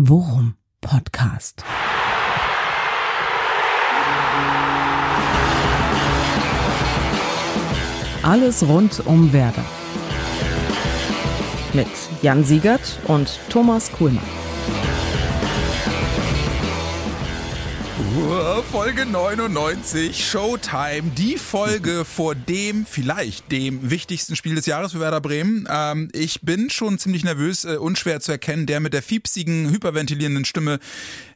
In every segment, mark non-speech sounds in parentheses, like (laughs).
Worum Podcast. Alles rund um Werder. Mit Jan Siegert und Thomas Kuhlmann. Folge 99, Showtime, die Folge (laughs) vor dem, vielleicht dem wichtigsten Spiel des Jahres für Werder Bremen. Ähm, ich bin schon ziemlich nervös, äh, unschwer zu erkennen. Der mit der fiepsigen, hyperventilierenden Stimme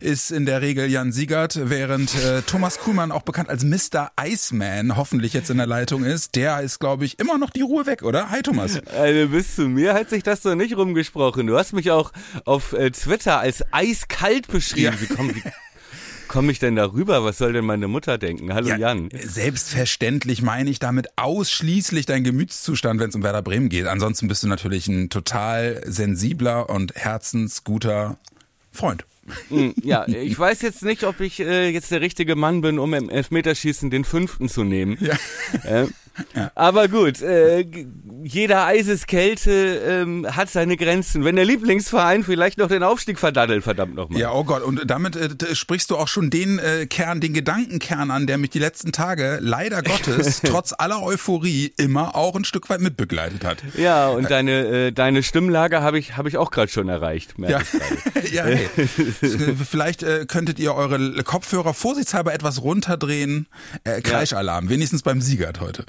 ist in der Regel Jan Siegert, während äh, Thomas Kuhlmann, auch bekannt als Mr. Iceman, hoffentlich jetzt in der Leitung ist. Der ist, glaube ich, immer noch die Ruhe weg, oder? Hi Thomas. Also bis zu mir hat sich das doch nicht rumgesprochen. Du hast mich auch auf äh, Twitter als eiskalt beschrieben. Ja. Wie, komm, wie, (laughs) komme ich denn darüber? Was soll denn meine Mutter denken? Hallo ja, Jan. Selbstverständlich meine ich damit ausschließlich deinen Gemütszustand, wenn es um Werder Bremen geht. Ansonsten bist du natürlich ein total sensibler und herzensguter Freund. Hm, ja, ich weiß jetzt nicht, ob ich äh, jetzt der richtige Mann bin, um im Elfmeterschießen den fünften zu nehmen. Ja. Äh, ja. Aber gut, äh, jeder Eiseskälte ähm, hat seine Grenzen. Wenn der Lieblingsverein vielleicht noch den Aufstieg verdaddelt, verdammt nochmal. Ja, oh Gott, und damit äh, sprichst du auch schon den äh, Kern, den Gedankenkern an, der mich die letzten Tage leider (laughs) Gottes, trotz aller Euphorie, immer auch ein Stück weit mitbegleitet hat. Ja, und äh, deine, äh, deine Stimmlage habe ich, hab ich auch gerade schon erreicht. Ja, (laughs) ja hey. Vielleicht äh, könntet ihr eure Kopfhörer vorsichtshalber etwas runterdrehen. Äh, Kreischalarm, ja. wenigstens beim Siegert heute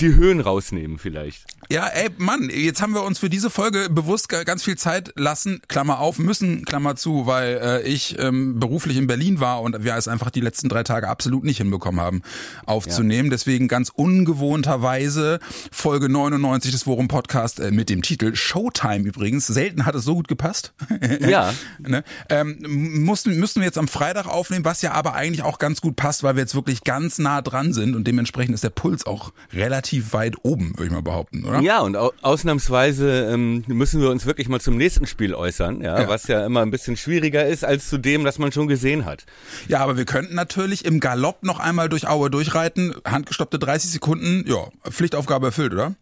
die Höhen rausnehmen vielleicht. Ja, ey, Mann, jetzt haben wir uns für diese Folge bewusst ganz viel Zeit lassen, Klammer auf, müssen, Klammer zu, weil äh, ich ähm, beruflich in Berlin war und wir es einfach die letzten drei Tage absolut nicht hinbekommen haben, aufzunehmen. Ja. Deswegen ganz ungewohnterweise Folge 99 des Forum Podcast äh, mit dem Titel Showtime übrigens. Selten hat es so gut gepasst. (laughs) Ja. ne? ähm, mussten, müssten wir jetzt am Freitag aufnehmen, was ja aber eigentlich auch ganz gut passt, weil wir jetzt wirklich ganz nah dran sind und dementsprechend ist der Puls auch relativ weit oben, würde ich mal behaupten, oder? Ja, und ausnahmsweise ähm, müssen wir uns wirklich mal zum nächsten Spiel äußern, ja, ja, was ja immer ein bisschen schwieriger ist als zu dem, das man schon gesehen hat. Ja, aber wir könnten natürlich im Galopp noch einmal durch Aue durchreiten, handgestoppte 30 Sekunden, ja, Pflichtaufgabe erfüllt, oder?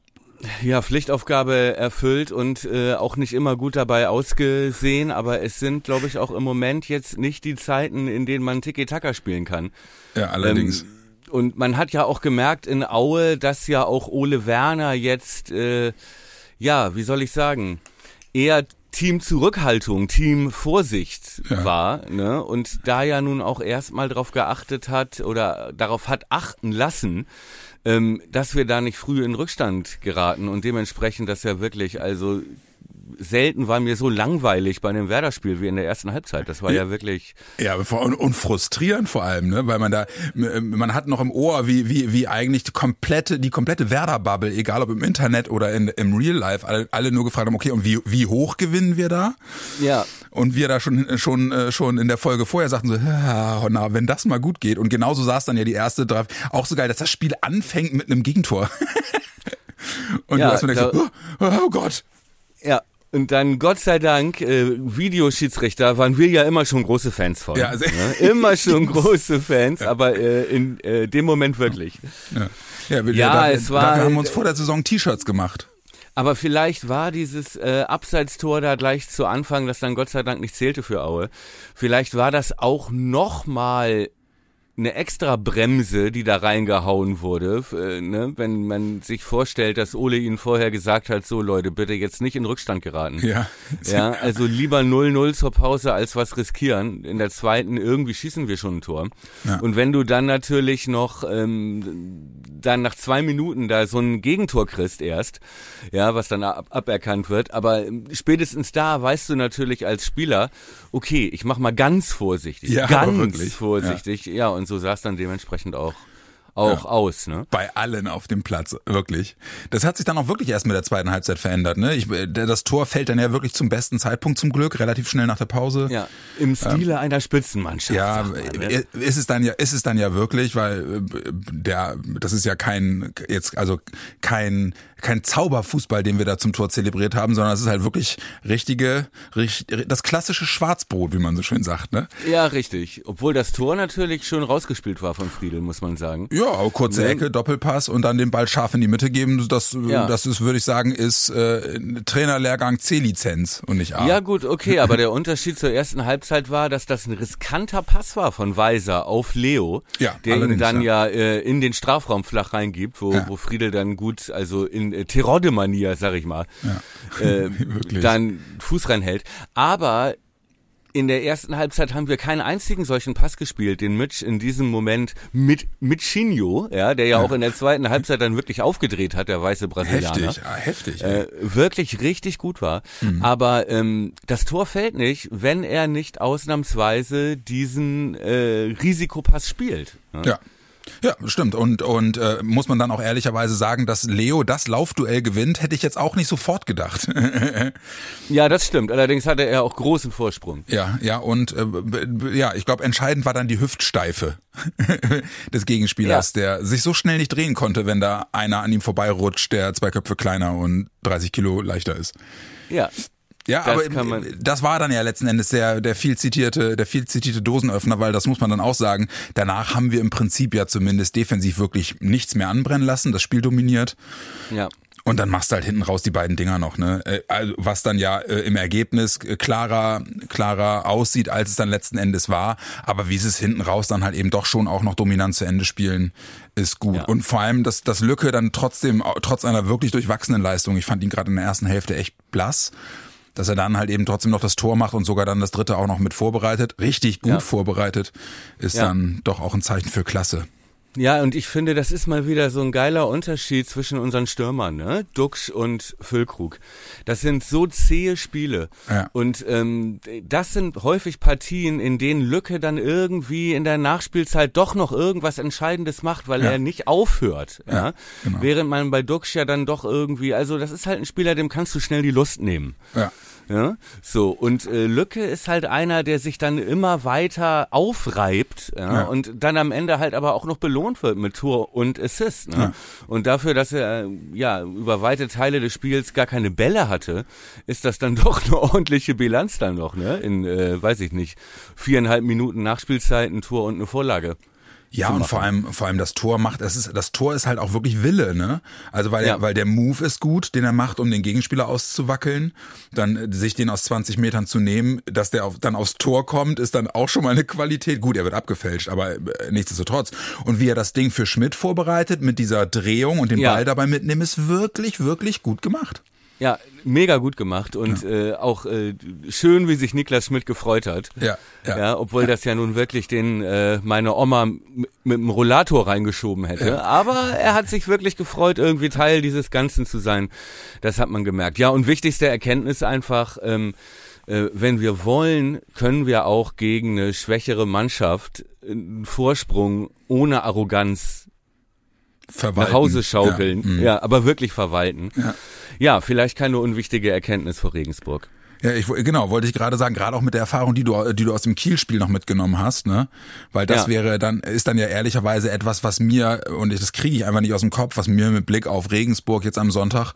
Ja, Pflichtaufgabe erfüllt und äh, auch nicht immer gut dabei ausgesehen, aber es sind, glaube ich, auch im Moment jetzt nicht die Zeiten, in denen man Tiki-Taka spielen kann. Ja, allerdings. Ähm, und man hat ja auch gemerkt in Aue, dass ja auch Ole Werner jetzt, äh, ja, wie soll ich sagen, eher Team Zurückhaltung, Team Vorsicht ja. war, ne? Und da ja nun auch erstmal darauf geachtet hat oder darauf hat achten lassen, ähm, dass wir da nicht früh in Rückstand geraten und dementsprechend, dass ja wirklich also selten war mir so langweilig bei einem Werder-Spiel wie in der ersten Halbzeit. Das war ja, ja wirklich. Ja, und, und frustrierend vor allem, ne? Weil man da, man hat noch im Ohr, wie, wie, wie eigentlich die komplette, die komplette Werder-Bubble, egal ob im Internet oder in, im Real Life, alle, alle nur gefragt haben, okay, und wie, wie hoch gewinnen wir da? Ja. Und wir da schon, schon, äh, schon in der Folge vorher sagten so, na, wenn das mal gut geht. Und genauso saß dann ja die erste Draft. Auch so geil, dass das Spiel anfängt mit einem Gegentor. (laughs) und ja, du hast mir gedacht, so, oh, oh Gott. Ja, und dann, Gott sei Dank, äh, Videoschiedsrichter waren wir ja immer schon große Fans von. Ja, also ne? Immer schon (laughs) große Fans, aber äh, in äh, dem Moment wirklich. Ja, ja, wir, ja da, es war. Wir haben uns vor der Saison T-Shirts gemacht. Aber vielleicht war dieses äh, Abseitstor da gleich zu Anfang, das dann Gott sei Dank nicht zählte für Aue. Vielleicht war das auch nochmal eine extra Bremse, die da reingehauen wurde, äh, ne? wenn man sich vorstellt, dass Ole ihnen vorher gesagt hat, so Leute, bitte jetzt nicht in Rückstand geraten. Ja. Ja, also lieber 0-0 zur Pause als was riskieren. In der zweiten irgendwie schießen wir schon ein Tor. Ja. Und wenn du dann natürlich noch ähm, dann nach zwei Minuten da so ein Gegentor kriegst erst, ja, was dann ab aberkannt wird, aber spätestens da weißt du natürlich als Spieler, okay, ich mach mal ganz vorsichtig, ja, ganz vorsichtig, ja. ja, und so sah es dann dementsprechend auch auch ja. aus, ne? Bei allen auf dem Platz, wirklich. Das hat sich dann auch wirklich erst mit der zweiten Halbzeit verändert, ne? Ich, das Tor fällt dann ja wirklich zum besten Zeitpunkt zum Glück, relativ schnell nach der Pause. Ja, im Stile ähm, einer Spitzenmannschaft. Ja, mal, ne? ist es dann ja, ist es dann ja wirklich, weil äh, der, das ist ja kein, jetzt, also kein, kein Zauberfußball, den wir da zum Tor zelebriert haben, sondern es ist halt wirklich richtige, richtig, das klassische Schwarzbrot, wie man so schön sagt, ne? Ja, richtig. Obwohl das Tor natürlich schon rausgespielt war von Friedel, muss man sagen. Ja, Ja, kurze ne? Ecke, Doppelpass und dann den Ball scharf in die Mitte geben. Das, ja. das ist, würde ich sagen, ist äh, Trainerlehrgang C-Lizenz und nicht A. Ja gut, okay, aber der Unterschied zur ersten Halbzeit war, dass das ein riskanter Pass war von Weiser auf Leo, ja, der ihn dann ja, äh, in den Strafraum flach reingibt, wo, wo Friedel dann gut, also in äh, Terodde-Manier, sag ich mal, äh, (laughs) dann Fuß reinhält. Aber in der ersten Halbzeit haben wir keinen einzigen solchen Pass gespielt, den Mitch in diesem Moment mit mit Chinho, ja, der ja, ja, auch in der zweiten Halbzeit dann wirklich aufgedreht hat, der weiße Brasilianer. Heftig, ah, heftig. Äh, wirklich richtig gut war. Mhm. Aber ähm, das Tor fällt nicht, wenn er nicht ausnahmsweise diesen äh, Risikopass spielt. ja. ja. Ja, stimmt. Und, und äh, muss man dann auch ehrlicherweise sagen, dass Leo das Laufduell gewinnt, hätte ich jetzt auch nicht sofort gedacht. (laughs) ja, das stimmt. Allerdings hatte er auch großen Vorsprung. Ja, ja, und äh, ja, ich glaube, entscheidend war dann die Hüftsteife (laughs) des Gegenspielers, ja. der sich so schnell nicht drehen konnte, wenn da einer an ihm vorbeirutscht, der zwei Köpfe kleiner und 30 Kilo leichter ist. Ja, ja, das aber das war dann ja letzten Endes der, der viel zitierte, der viel zitierte Dosenöffner, weil das muss man dann auch sagen. Danach haben wir im Prinzip ja zumindest defensiv wirklich nichts mehr anbrennen lassen, das Spiel dominiert. Ja. Und dann machst du halt hinten raus die beiden Dinger noch, ne? Äh, also, was dann ja äh, im Ergebnis äh, klarer, klarer aussieht, als es dann letzten Endes war. Aber wie sie es hinten raus dann halt eben doch schon auch noch dominant zu Ende spielen, ist gut. Ja. Und vor allem, dass das Lücke dann trotzdem, trotz einer wirklich durchwachsenen Leistung, ich fand ihn gerade in der ersten Hälfte echt blass dass er dann halt eben trotzdem noch das Tor macht und sogar dann das dritte auch noch mit vorbereitet, richtig gut ja. vorbereitet, ist ja. dann doch auch ein Zeichen für Klasse. Ja, und ich finde, das ist mal wieder so ein geiler Unterschied zwischen unseren Stürmern, ne? Dux und Füllkrug. Das sind so zähe Spiele. Ja. Und ähm, das sind häufig Partien, in denen Lücke dann irgendwie in der Nachspielzeit doch noch irgendwas Entscheidendes macht, weil ja. er nicht aufhört. Ja, ja? Genau. Während man bei Dux ja dann doch irgendwie, also das ist halt ein Spieler, dem kannst du schnell die Lust nehmen. Ja. Ja, so und äh, Lücke ist halt einer, der sich dann immer weiter aufreibt ja, ja. und dann am Ende halt aber auch noch belohnt wird mit Tor und Assist. Ne? Ja. Und dafür, dass er ja über weite Teile des Spiels gar keine Bälle hatte, ist das dann (laughs) doch eine ordentliche Bilanz dann noch, ne? In, äh, weiß ich nicht, viereinhalb Minuten Nachspielzeit, ein Tor und eine Vorlage. Ja, und vor allem, vor allem das Tor macht, das ist, das Tor ist halt auch wirklich Wille, ne? Also weil, ja. der, weil der Move ist gut, den er macht, um den Gegenspieler auszuwackeln, dann äh, sich den aus 20 Metern zu nehmen, dass der auf, dann aufs Tor kommt, ist dann auch schon mal eine Qualität. Gut, er wird abgefälscht, aber äh, nichtsdestotrotz. Und wie er das Ding für Schmidt vorbereitet mit dieser Drehung und den ja. Ball dabei mitnehmen, ist wirklich, wirklich gut gemacht. Ja, mega gut gemacht und ja. äh, auch äh, schön, wie sich Niklas Schmidt gefreut hat. Ja, ja, ja obwohl ja. das ja nun wirklich den äh, meine Oma mit dem Rollator reingeschoben hätte. Aber er hat sich wirklich gefreut, irgendwie Teil dieses Ganzen zu sein. Das hat man gemerkt. Ja, und wichtigste Erkenntnis einfach. Ähm, äh, wenn wir wollen, können wir auch gegen eine schwächere Mannschaft einen Vorsprung ohne Arroganz verwalten. nach Hause schaukeln. Ja, mhm. ja aber wirklich verwalten. Ja. Ja, vielleicht keine unwichtige Erkenntnis für Regensburg. Ja, ich, genau, wollte ich gerade sagen, gerade auch mit der Erfahrung, die du, die du aus dem Kiel-Spiel noch mitgenommen hast, ne? Weil das ja. wäre dann, ist dann ja ehrlicherweise etwas, was mir, und das kriege ich einfach nicht aus dem Kopf, was mir mit Blick auf Regensburg jetzt am Sonntag,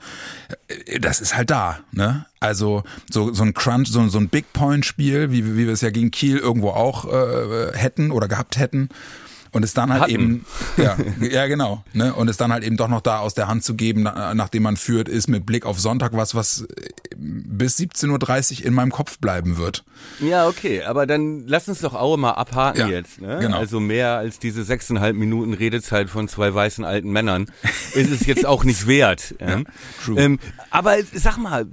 äh, das ist halt da, ne? Also so, so ein Crunch, so, so ein Big Point-Spiel, wie, wie wir es ja gegen Kiel irgendwo auch äh, hätten oder gehabt hätten und es dann halt Hatten. eben, ja, ja genau, ne? Und es dann halt eben doch noch da aus der Hand zu geben, nachdem man führt, ist mit Blick auf Sonntag was, was äh, bis 17.30 Uhr in meinem Kopf bleiben wird. Ja, okay, aber dann lass uns doch Aue mal abhaken ja, jetzt. Ne? Genau. Also mehr als diese sechseinhalb Minuten Redezeit von zwei weißen alten Männern (laughs) ist es jetzt auch nicht wert. Ja? Ja, ähm, aber sag mal,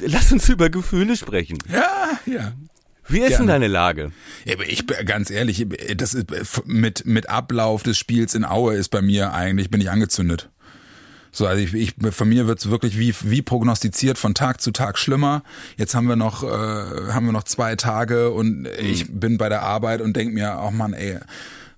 lass uns über Gefühle sprechen. Ja, ja. Wie ist Gerne. denn deine Lage? Ich ganz ehrlich, das ist mit mit Ablauf des Spiels in Aue ist bei mir eigentlich bin ich angezündet. So, also ich, ich von mir wird's wirklich wie wie prognostiziert von Tag zu Tag schlimmer. Jetzt haben wir noch äh, haben wir noch zwei Tage und mhm. ich bin bei der Arbeit und denk mir, oh Mann, ey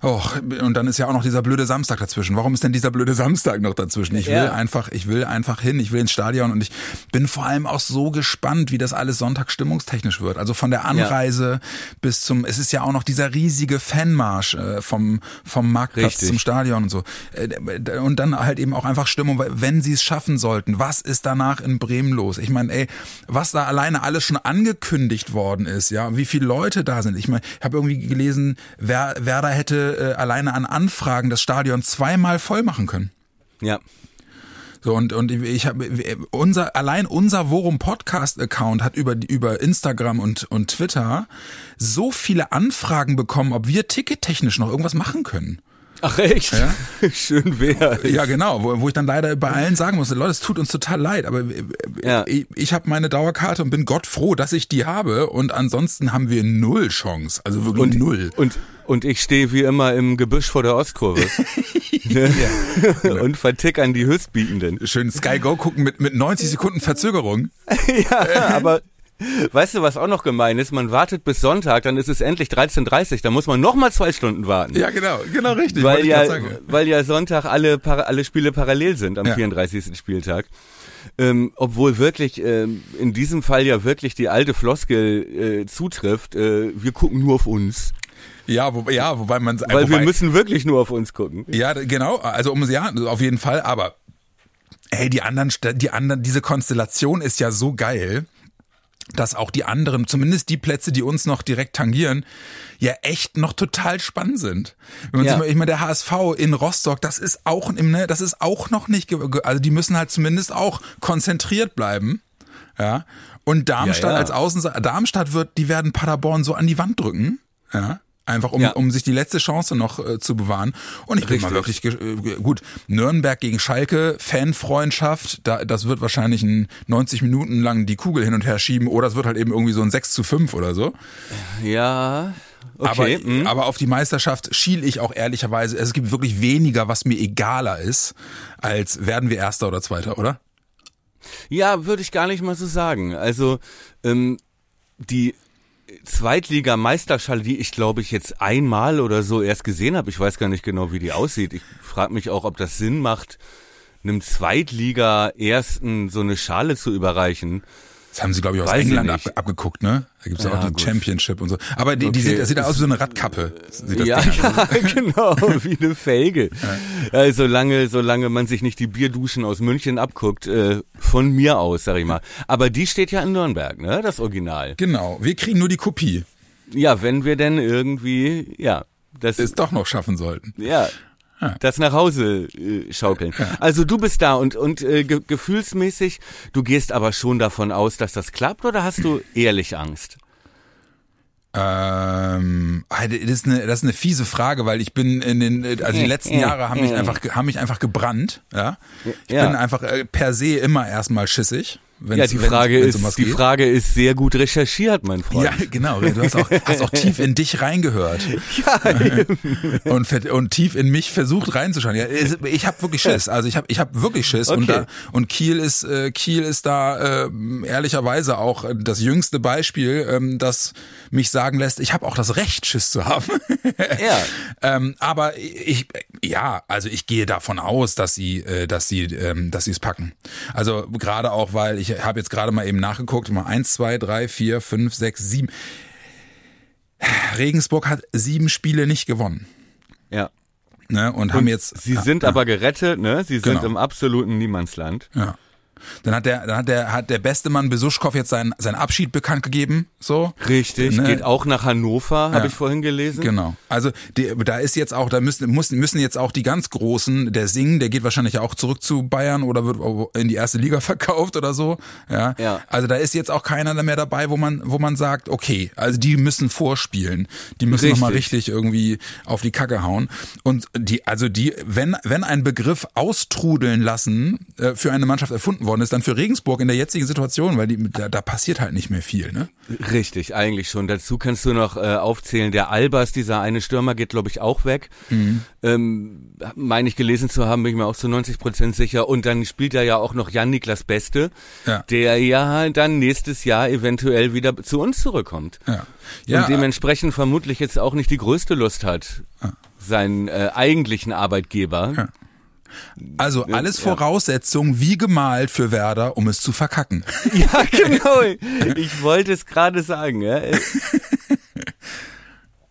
Oh, und dann ist ja auch noch dieser blöde Samstag dazwischen. Warum ist denn dieser blöde Samstag noch dazwischen? Ich will ja. einfach, ich will einfach hin, ich will ins Stadion und ich bin vor allem auch so gespannt, wie das alles Sonntag stimmungstechnisch wird. Also von der Anreise ja. bis zum, es ist ja auch noch dieser riesige Fanmarsch äh, vom, vom Marktplatz Richtig. zum Stadion und so. Äh, und dann halt eben auch einfach Stimmung, wenn sie es schaffen sollten. Was ist danach in Bremen los? Ich meine, ey, was da alleine alles schon angekündigt worden ist, ja, wie viele Leute da sind. Ich meine, ich habe irgendwie gelesen, wer, wer da hätte äh, alleine an Anfragen das Stadion zweimal voll machen können. Ja. So und und ich habe unser allein unser Worum Podcast Account hat über über Instagram und und Twitter so viele Anfragen bekommen, ob wir tickettechnisch noch irgendwas machen können. Ach echt? Ja? (laughs) Schön wäre. Ja, genau, wo, wo ich dann leider bei allen sagen muss, Leute, es tut uns total leid, aber ja. ich, ich habe meine Dauerkarte und bin Gott froh, dass ich die habe und ansonsten haben wir null Chance, also wirklich und, null. Und und ich stehe wie immer im Gebüsch vor der Ostkurve (laughs) ne? ja. und vertick an die Höchstbietenden. Schön Sky Go gucken mit mit 90 Sekunden Verzögerung. (laughs) ja, aber Weißt du, was auch noch gemein ist? Man wartet bis Sonntag, dann ist es endlich 13.30 da muss man noch mal zwei Stunden warten. Ja, genau, genau richtig. Weil ja, weil ja Sonntag alle, alle Spiele parallel sind am ja. 34. Spieltag. Ähm, obwohl wirklich ähm, in diesem Fall ja wirklich die alte Floskel äh, zutrifft, äh, wir gucken nur auf uns. Ja, wo, ja, wobei man weil wobei, wir müssen wirklich nur auf uns gucken. Ja, genau, also um ja, auf jeden Fall, aber hey, die anderen die anderen diese Konstellation ist ja so geil dass auch die anderen, zumindest die Plätze, die uns noch direkt tangieren, ja echt noch total spannend sind. Wenn man ja. sich mal, ich meine, der HSV in Rostock, das ist auch, ne, das ist auch noch nicht, also die müssen halt zumindest auch konzentriert bleiben. Ja. Und Darmstadt ja, ja. als Außenseiter, Darmstadt wird, die werden Paderborn so an die Wand drücken. Ja. Einfach um, ja. um sich die letzte Chance noch äh, zu bewahren. Und ich Richtig. bin mal wirklich äh, gut. Nürnberg gegen Schalke, Fanfreundschaft, da, das wird wahrscheinlich ein 90 Minuten lang die Kugel hin und her schieben oder es wird halt eben irgendwie so ein 6 zu 5 oder so. Ja. Okay. Aber, mhm. aber auf die Meisterschaft schiel ich auch ehrlicherweise. Es gibt wirklich weniger, was mir egaler ist, als werden wir Erster oder Zweiter, oder? Ja, würde ich gar nicht mal so sagen. Also ähm, die Zweitliga-Meisterschale, die ich glaube ich jetzt einmal oder so erst gesehen habe. Ich weiß gar nicht genau, wie die aussieht. Ich frage mich auch, ob das Sinn macht, einem Zweitliga-Ersten so eine Schale zu überreichen. Das haben sie, glaube ich, aus Weiß England ab, abgeguckt, ne? Da gibt's ja, auch die gut. Championship und so. Aber die, okay. die sieht, das sieht aus wie so eine Radkappe. ja, (laughs) ja genau, wie eine Felge. Ja. Äh, solange, solange man sich nicht die Bierduschen aus München abguckt, äh, von mir aus, sag ich mal. Aber die steht ja in Nürnberg, ne? Das Original. Genau. Wir kriegen nur die Kopie. Ja, wenn wir denn irgendwie, ja. Das es doch noch schaffen sollten. Ja, das nach Hause äh, schaukeln. Also du bist da und, und äh, ge gefühlsmäßig, du gehst aber schon davon aus, dass das klappt oder hast du ehrlich Angst? Ähm, das ist eine, das ist eine fiese Frage, weil ich bin in den, also die letzten Jahre haben mich einfach, haben mich einfach gebrannt, ja. Ich ja. bin einfach äh, per se immer erstmal schissig ja, die Frage wenn's, wenn's ist, die Frage ist sehr gut recherchiert, mein Freund. Ja, genau. Du hast auch, hast auch tief in dich reingehört. (laughs) Ja. und, und tief in mich versucht reinzuschauen. Ja, ich habe wirklich Schiss. Also ich habe ich hab wirklich Schiss. Okay. Und, da, und Kiel ist äh, Kiel ist da äh, ehrlicherweise auch das jüngste Beispiel, ähm, das mich sagen lässt, ich habe auch das Recht, Schiss zu haben. (laughs) ja. (laughs) ähm, aber ich, ja, also ich gehe davon aus, dass sie, äh, dass sie, ähm, dass sie es packen. Also gerade auch, weil ich ich habe jetzt gerade mal eben nachgeguckt, mal eins, zwei, drei, vier, fünf, sechs, sieben. Regensburg hat sieben Spiele nicht gewonnen. Ja. Ne, und, und haben jetzt. Sie sind ja, aber gerettet, ne? Sie sind genau. im absoluten Niemandsland. Ja. Dann hat der, dann hat der, hat der beste Mann Besuschkow jetzt seinen, seinen Abschied bekannt gegeben, so. Richtig, ne? geht auch nach Hannover, habe ja, ich vorhin gelesen. Genau. Also, die, da ist jetzt auch, da müssen, müssen, müssen jetzt auch die ganz Großen, der Singen, der geht wahrscheinlich auch zurück zu Bayern oder wird in die erste Liga (laughs) verkauft oder so, ja. ja. Also, da ist jetzt auch keiner mehr dabei, wo man, wo man sagt, okay, also die müssen vorspielen. Die müssen nochmal richtig irgendwie auf die Kacke hauen. Und die, also die, wenn, wenn ein Begriff austrudeln lassen, äh, für eine Mannschaft erfunden worden ist, dann für Regensburg in der jetzigen Situation, weil die, da, da passiert halt nicht mehr viel, ne? Richtig, eigentlich schon. Dazu kannst du noch äh, aufzählen, der Albers, dieser eine Stürmer, geht, glaube ich, auch weg. Mhm. Ähm, meine ich gelesen zu haben, bin ich mir auch zu 90 Prozent sicher. Und dann spielt er ja auch noch Jan-Niklas Beste, ja. der ja dann nächstes Jahr eventuell wieder zu uns zurückkommt. Ja. Ja, und dementsprechend vermutlich jetzt auch nicht die größte Lust hat, ja. seinen äh, eigentlichen Arbeitgeber ja. Also alles Voraussetzungen wie gemalt für Werder, um es zu verkacken. (laughs) Ja, genau. Ich wollte es gerade sagen. Ja. (laughs)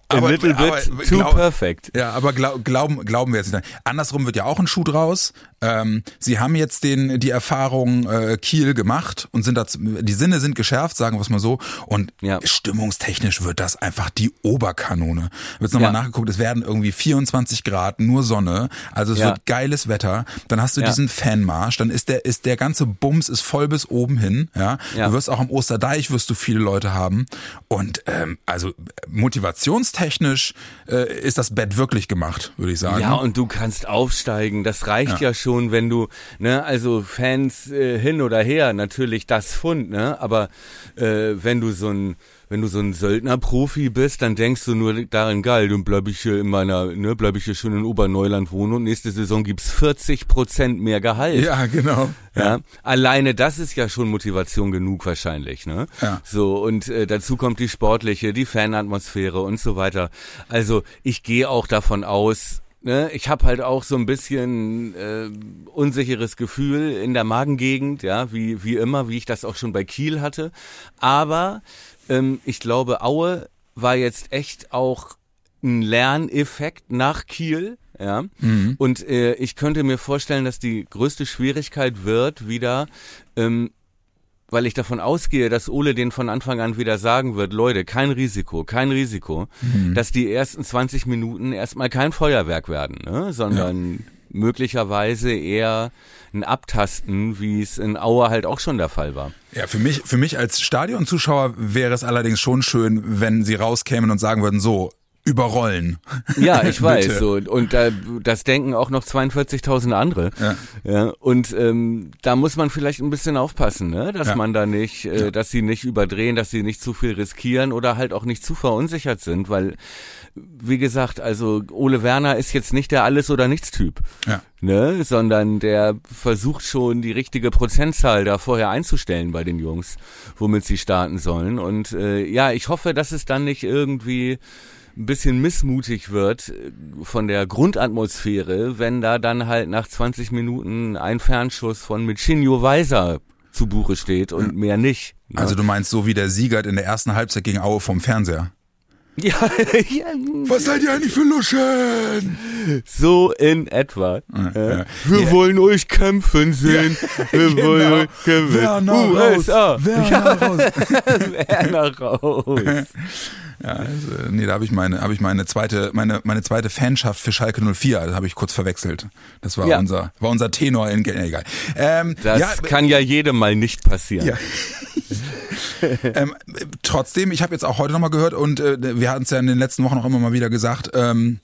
aber, little bit aber, too glaub, perfect. Ja, aber glaub, glauben, glauben wir jetzt nicht. Andersrum wird ja auch ein Schuh draus. Ähm, sie haben jetzt den die Erfahrung äh, Kiel gemacht und sind da die Sinne sind geschärft, sagen wir es mal so. Und Ja. stimmungstechnisch wird das einfach die Oberkanone. Wird nochmal Ja. nachgeguckt, es werden irgendwie 24 Grad, nur Sonne, also es Ja. wird geiles Wetter. Dann hast du diesen Fanmarsch, dann ist der ist der ganze Bums ist voll bis oben hin. Ja. du wirst auch am Osterdeich wirst du viele Leute haben und ähm, also motivationstechnisch äh, ist das Bett wirklich gemacht, würde ich sagen. Ja, und du kannst aufsteigen. Das reicht ja, schon, wenn du, ne, also Fans äh, hin oder her, natürlich das Fund, ne? Aber äh, wenn du so ein wenn du so ein Söldnerprofi bist, dann denkst du nur darin, geil, dann bleib ich hier in meiner, ne, bleib ich hier schön in Oberneuland wohnen und nächste Saison gibt's 40 Prozent mehr Gehalt. ja, genau. Ja, alleine das ist ja schon Motivation genug wahrscheinlich, ne? Ja. So und äh, dazu kommt die sportliche, die Fanatmosphäre und so weiter. Also ich gehe auch davon aus, ne, ich habe halt auch so ein bisschen äh, unsicheres Gefühl in der Magengegend, ja, wie wie immer, wie ich das auch schon bei Kiel hatte. Aber ähm, ich glaube, Aue war jetzt echt auch ein Lerneffekt nach Kiel. Ja. Und äh, ich könnte mir vorstellen, dass die größte Schwierigkeit wird wieder, ähm, weil ich davon ausgehe, dass Ole den von Anfang an wieder sagen wird, Leute, kein Risiko, kein Risiko, dass die ersten 20 Minuten erstmal kein Feuerwerk werden, ne? sondern möglicherweise eher ein Abtasten, wie es in Aue halt auch schon der Fall war. Ja, für mich, für mich als Stadionzuschauer wäre es allerdings schon schön, wenn sie rauskämen und sagen würden, so, überrollen. Ja, (laughs) ich weiß. So. Und äh, das denken auch noch 42.000 andere. Ja. Ja, und ähm, da muss man vielleicht ein bisschen aufpassen, ne? dass Ja. man da nicht, äh, Ja. dass sie nicht überdrehen, dass sie nicht zu viel riskieren oder halt auch nicht zu verunsichert sind, weil, wie gesagt, also Ole Werner ist jetzt nicht der Alles- oder Nichts-Typ, Ja. ne? sondern der versucht schon die richtige Prozentzahl da vorher einzustellen bei den Jungs, womit sie starten sollen. Und äh, ja, ich hoffe, dass es dann nicht irgendwie ein bisschen missmutig wird äh, von der Grundatmosphäre, wenn da dann halt nach 20 Minuten ein Fernschuss von Michinho Weiser zu Buche steht und mehr nicht. ne? Also du meinst so wie der Siegert in der ersten Halbzeit gegen Aue vom Fernseher. (laughs) ja, ja, Was seid ihr eigentlich für Luschen? so in etwa. Ja. ja. Wir Ja. wollen euch kämpfen sehen. Wir (laughs) wollen Genau. euch kämpfen. Werner raus. USA. Werner (laughs) raus. Werner raus. Ja, also, nee, da habe ich meine, habe ich meine zweite, meine, meine zweite Fanschaft für Schalke 04, das habe ich kurz verwechselt. Das war Ja. unser, war unser Tenor in, nee, egal. Ähm, Das ja, kann ja jedem mal nicht passieren. Ja. (laughs) ähm, trotzdem, ich habe jetzt auch heute nochmal gehört und äh, wir hatten es ja in den letzten Wochen auch immer mal wieder gesagt, ähm,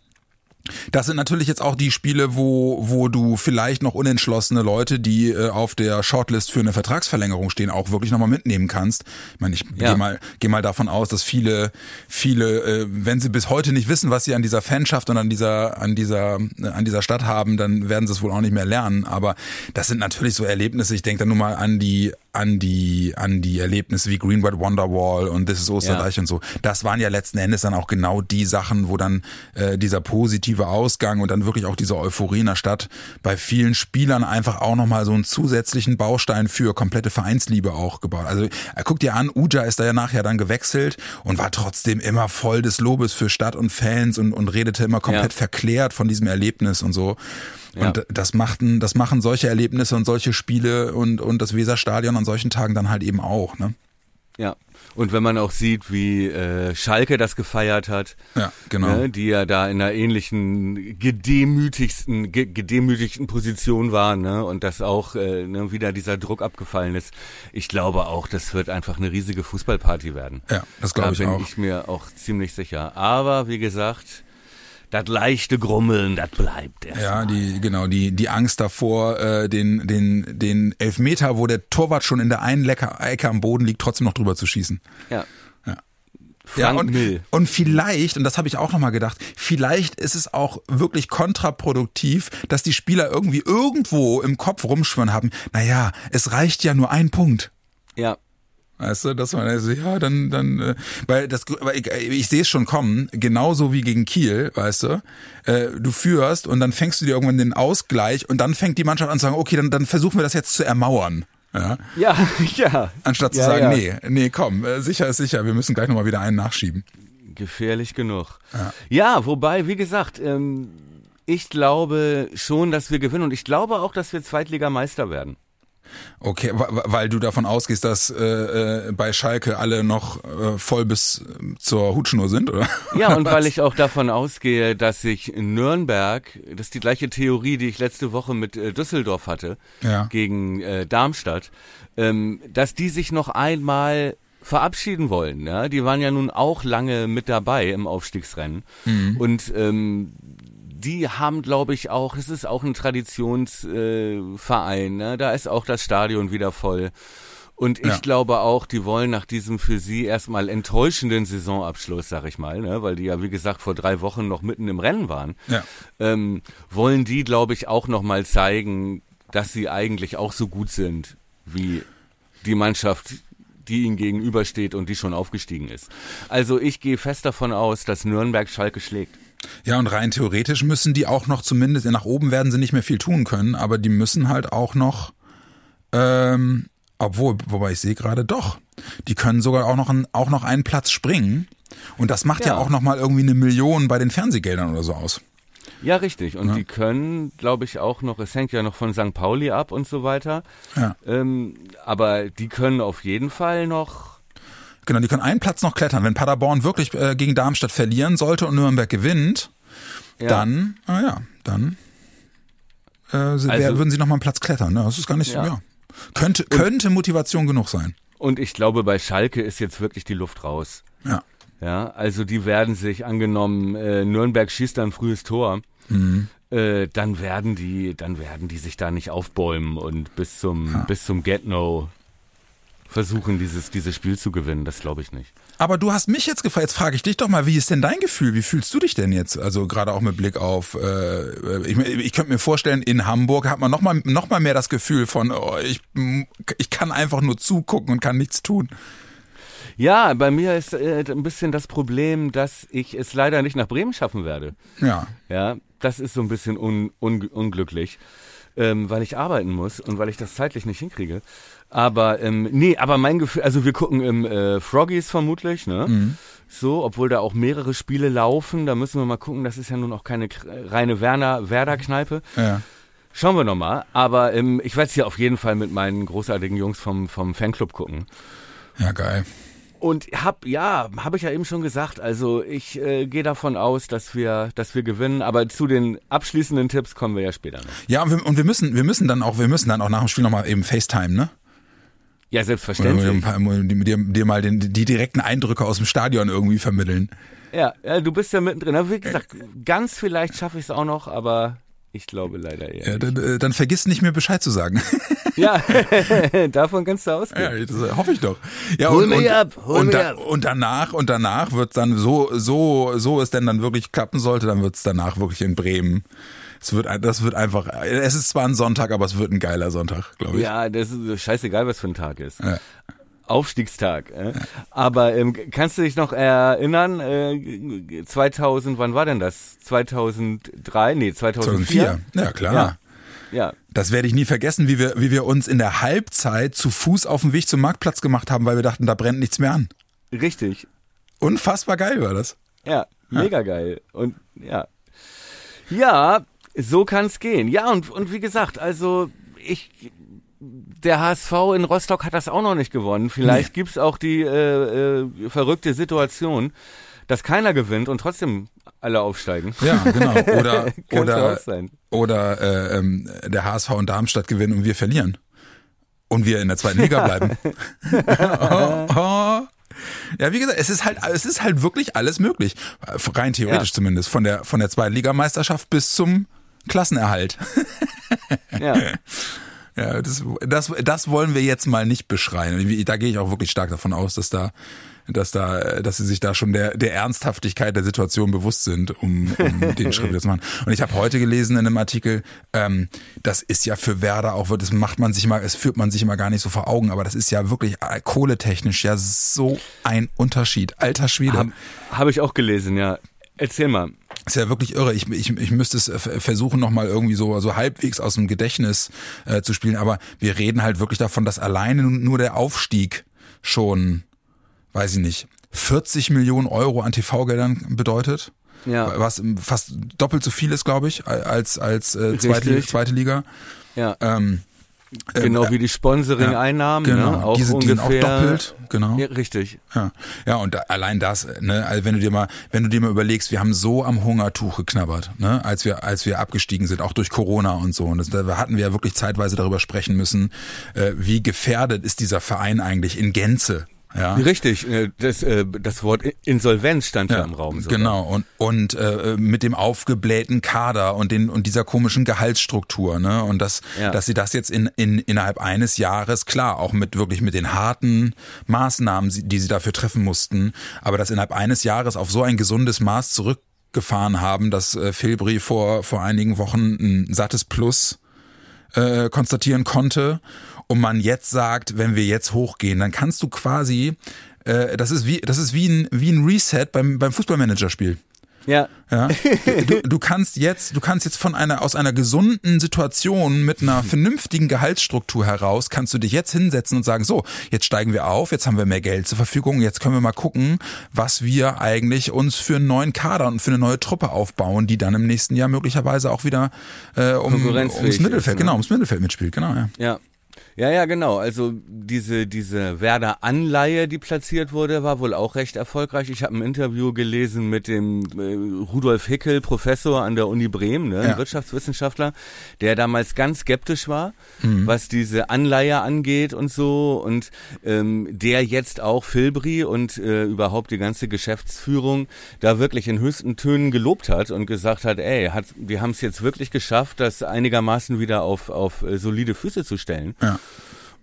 das sind natürlich jetzt auch die Spiele, wo, wo du vielleicht noch unentschlossene Leute, die äh, auf der Shortlist für eine Vertragsverlängerung stehen, auch wirklich nochmal mitnehmen kannst. Ich meine, ich Ja. gehe mal, geh mal davon aus, dass viele, viele, äh, wenn sie bis heute nicht wissen, was sie an dieser Fanschaft und an dieser, an dieser, äh, an dieser Stadt haben, dann werden sie es wohl auch nicht mehr lernen. Aber das sind natürlich so Erlebnisse. Ich denke da nur mal an die, an die, an die Erlebnisse wie Green White Wonderwall und This is Osterreich und so. Das waren ja letzten Endes dann auch genau die Sachen, wo dann äh, dieser positive Ausgang und dann wirklich auch diese Euphorie in der Stadt bei vielen Spielern einfach auch nochmal so einen zusätzlichen Baustein für komplette Vereinsliebe auch gebaut. Also äh, guck dir an, Uja ist da ja nachher dann gewechselt und war trotzdem immer voll des Lobes für Stadt und Fans und, und redete immer komplett Ja. verklärt von diesem Erlebnis und so. Und Ja. das machten, das machen solche Erlebnisse und solche Spiele und, und das Weserstadion an solchen Tagen dann halt eben auch, ne? Ja. Und wenn man auch sieht, wie äh, Schalke das gefeiert hat, Ja, genau. ne, die ja da in einer ähnlichen gedemütigsten, ge gedemütigten Position waren, ne, und dass auch äh, ne, wieder dieser Druck abgefallen ist. Ich glaube auch, das wird einfach eine riesige Fußballparty werden. Ja, das glaube da ich bin auch. ich mir auch ziemlich sicher. Aber wie gesagt, das leichte Grummeln, das bleibt erst. Ja, die, genau, die, die Angst davor, äh, den, den, den Elfmeter, wo der Torwart schon in der einen Lecker Ecke am Boden liegt, trotzdem noch drüber zu schießen. Ja. Ja. Frank und, Mill. und vielleicht, und das habe ich auch nochmal gedacht, vielleicht ist es auch wirklich kontraproduktiv, dass die Spieler irgendwie irgendwo im Kopf rumschwören haben, naja, es reicht ja nur ein Punkt. Ja. Weißt du, dass man also, ja, dann, dann, äh, weil das, aber ich, ich sehe es schon kommen, genauso wie gegen Kiel, weißt du, äh, du führst und dann fängst du dir irgendwann den Ausgleich und dann fängt die Mannschaft an zu sagen, okay, dann, dann versuchen wir das jetzt zu ermauern. Ja, Ja, (laughs) ja. anstatt zu Ja, sagen, ja. nee, nee, komm, äh, sicher ist sicher, wir müssen gleich nochmal wieder einen nachschieben. Gefährlich genug. Ja, wobei, wie gesagt, ähm, ich glaube schon, dass wir gewinnen und ich glaube auch, dass wir Zweitligameister werden. Okay, weil du davon ausgehst, dass äh, äh, bei Schalke alle noch äh, voll bis zur Hutschnur sind, oder? Ja, und (laughs) weil ich auch davon ausgehe, dass sich Nürnberg, das ist die gleiche Theorie, die ich letzte Woche mit äh, Düsseldorf hatte, ja. gegen äh, Darmstadt, ähm, dass die sich noch einmal verabschieden wollen. Ja? Die waren ja nun auch lange mit dabei im Aufstiegsrennen. Mhm. Und ähm, die haben, glaube ich, auch, es ist auch ein Traditionsverein, äh, ne? da ist auch das Stadion wieder voll. Und ich ja. glaube auch, die wollen nach diesem für sie erstmal enttäuschenden Saisonabschluss, sag ich mal, ne? weil die ja, wie gesagt, vor drei Wochen noch mitten im Rennen waren, ja. ähm, wollen die, glaube ich, auch nochmal zeigen, dass sie eigentlich auch so gut sind wie die Mannschaft, die ihnen gegenübersteht und die schon aufgestiegen ist. Also ich gehe fest davon aus, dass Nürnberg Schalke schlägt. Ja, und rein theoretisch müssen die auch noch zumindest, nach oben werden sie nicht mehr viel tun können, aber die müssen halt auch noch, ähm, obwohl, wobei ich sehe gerade doch, die können sogar auch noch, ein, auch noch einen Platz springen. Und das macht ja, ja auch noch mal irgendwie eine Million bei den Fernsehgeldern oder so aus. Ja, richtig. Und ja. die können, glaube ich, auch noch, es hängt ja noch von St. Pauli ab und so weiter. Ja. Ähm, aber die können auf jeden Fall noch Genau, die können einen Platz noch klettern. Wenn Paderborn wirklich äh, gegen Darmstadt verlieren sollte und Nürnberg gewinnt, ja. dann, ah ja, dann äh, also, würden sie noch mal einen Platz klettern. Ne? Das ist gar nicht, ja. ja. Könnte, könnte Motivation genug sein. Und ich glaube, bei Schalke ist jetzt wirklich die Luft raus. Ja. Ja, also die werden sich angenommen, äh, Nürnberg schießt dann frühes Tor. Mhm. Äh, dann werden die, dann werden die sich da nicht aufbäumen und bis zum, ja. bis zum Get No versuchen, dieses, dieses Spiel zu gewinnen. Das glaube ich nicht. Aber du hast mich jetzt gefragt, jetzt frage ich dich doch mal, wie ist denn dein Gefühl? Wie fühlst du dich denn jetzt? Also gerade auch mit Blick auf, äh, ich, ich könnte mir vorstellen, in Hamburg hat man noch mal, noch mal mehr das Gefühl von, oh, ich, ich kann einfach nur zugucken und kann nichts tun. Ja, bei mir ist äh, ein bisschen das Problem, dass ich es leider nicht nach Bremen schaffen werde. Ja. Ja, das ist so ein bisschen un, un, unglücklich, ähm, weil ich arbeiten muss und weil ich das zeitlich nicht hinkriege. Aber ähm, nee, aber mein Gefühl, also wir gucken im äh, Froggies vermutlich, ne? Mhm. So, obwohl da auch mehrere Spiele laufen, da müssen wir mal gucken, das ist ja nun auch keine reine Werner Werder Kneipe. Ja. Schauen wir nochmal, aber ähm, ich werde es hier auf jeden Fall mit meinen großartigen Jungs vom vom Fanclub gucken. Ja, geil. Und hab ja, habe ich ja eben schon gesagt, also ich äh, gehe davon aus, dass wir dass wir gewinnen, aber zu den abschließenden Tipps kommen wir ja später noch. Ja, und wir, und wir müssen wir müssen dann auch wir müssen dann auch nach dem Spiel nochmal eben FaceTime, ne? Ja, selbstverständlich. Dir, dir mal den, die direkten Eindrücke aus dem Stadion irgendwie vermitteln. Ja, ja du bist ja mittendrin. Aber wie gesagt, ganz vielleicht schaffe ich es auch noch, aber ich glaube leider eher. Ja, dann, äh, dann vergiss nicht mehr Bescheid zu sagen. (laughs) ja, (laughs) davon kannst du ausgehen. Ja, das hoffe ich doch. Ja, hol und, mich ab, hol und, mich da, ab. Und danach, und danach wird dann so, so, so es denn dann wirklich klappen sollte, dann wird es danach wirklich in Bremen es wird, das wird einfach, es ist zwar ein Sonntag, aber es wird ein geiler Sonntag, glaube ich. Ja, das ist scheißegal, was für ein Tag ist. Ja. Aufstiegstag. Äh? Aber ähm, kannst du dich noch erinnern, äh, 2000, wann war denn das? 2003? Nee, 2004? 2004, ja klar. Ja. Ja. Das werde ich nie vergessen, wie wir, wie wir uns in der Halbzeit zu Fuß auf dem Weg zum Marktplatz gemacht haben, weil wir dachten, da brennt nichts mehr an. Richtig. Unfassbar geil war das. Ja, mega ja. geil. Und ja. Ja, so kann's gehen. Ja, und, und wie gesagt, also ich, der HSV in Rostock hat das auch noch nicht gewonnen. Vielleicht nee. gibt's auch die äh, äh, verrückte Situation, dass keiner gewinnt und trotzdem alle aufsteigen. Ja, genau. (laughs) Oder oder oder äh, ähm, der HSV und Darmstadt gewinnen und wir verlieren und wir in der zweiten Liga bleiben. (laughs) (laughs) oh, oh. Ja, wie gesagt, es ist halt, es ist halt wirklich alles möglich. Rein theoretisch ja. zumindest. Von der, von der zweiten Ligameisterschaft bis zum Klassenerhalt. ja. Ja, das, das, das wollen wir jetzt mal nicht beschreien. Da gehe ich auch wirklich stark davon aus, dass da, dass da, dass sie sich da schon der, der Ernsthaftigkeit der Situation bewusst sind, um, um (laughs) den Schritt zu machen. Und ich habe heute gelesen in einem Artikel, ähm, das ist ja für Werder auch, das macht man sich mal, es führt man sich immer gar nicht so vor Augen, aber das ist ja wirklich äh, kohletechnisch ja so ein Unterschied. Alter Schwede. Habe hab ich auch gelesen, ja. Erzähl mal. Ist ja wirklich irre. Ich, ich, ich müsste es versuchen, nochmal irgendwie so, so halbwegs aus dem Gedächtnis äh, zu spielen. Aber wir reden halt wirklich davon, dass alleine nur der Aufstieg schon, weiß ich nicht, 40 Millionen Euro an TV-Geldern bedeutet. Ja. Was fast doppelt so viel ist, glaube ich, als, als äh, zweite, Richtig. zweite Liga. Ja. Ähm, Genau äh, wie die Sponsoring-Einnahmen, genau, ne? auch diese gehen auch ungefähr. doppelt, genau. Ja, richtig. Ja, ja und allein das, ne, also wenn du dir mal, wenn du dir mal überlegst, wir haben so am Hungertuch geknabbert, ne, als wir, als wir abgestiegen sind, auch durch Corona und so. Und das, da hatten wir ja wirklich zeitweise darüber sprechen müssen, äh, wie gefährdet ist dieser Verein eigentlich in Gänze. Ja. Richtig, äh, das, äh, das Wort Insolvenz stand ja, im Raum. Sogar. Genau, und, und äh, mit dem aufgeblähten Kader und, den, und dieser komischen Gehaltsstruktur, ne? Und das, Ja. dass sie das jetzt in, in, innerhalb eines Jahres, klar, auch mit wirklich mit den harten Maßnahmen, die sie dafür treffen mussten, aber das innerhalb eines Jahres auf so ein gesundes Maß zurückgefahren haben, dass äh, Filbri vor, vor einigen Wochen ein sattes Plus äh, konstatieren konnte und man jetzt sagt, wenn wir jetzt hochgehen, dann kannst du quasi, äh, das ist wie, das ist wie ein, wie ein Reset beim, beim Fußballmanagerspiel. Ja, Ja, (laughs) du, du kannst jetzt, du kannst jetzt von einer aus einer gesunden Situation mit einer (laughs) vernünftigen Gehaltsstruktur heraus, kannst du dich jetzt hinsetzen und sagen, so, jetzt steigen wir auf, jetzt haben wir mehr Geld zur Verfügung, jetzt können wir mal gucken, was wir eigentlich uns für einen neuen Kader und für eine neue Truppe aufbauen, die dann im nächsten Jahr möglicherweise auch wieder äh, um, ums Mittelfeld, ist, ne? genau, ums Mittelfeld mitspielt, genau, ja. ja. Ja, ja, genau. Also diese diese Werder Anleihe, die platziert wurde, war wohl auch recht erfolgreich. Ich habe ein Interview gelesen mit dem äh, Rudolf Hickel, Professor an der Uni Bremen, ne, Ja. Wirtschaftswissenschaftler, der damals ganz skeptisch war, was diese Anleihe angeht und so und ähm, der jetzt auch Filbri und äh, überhaupt die ganze Geschäftsführung da wirklich in höchsten Tönen gelobt hat und gesagt hat, ey, hat, wir haben es jetzt wirklich geschafft, das einigermaßen wieder auf auf äh, solide Füße zu stellen. Ja.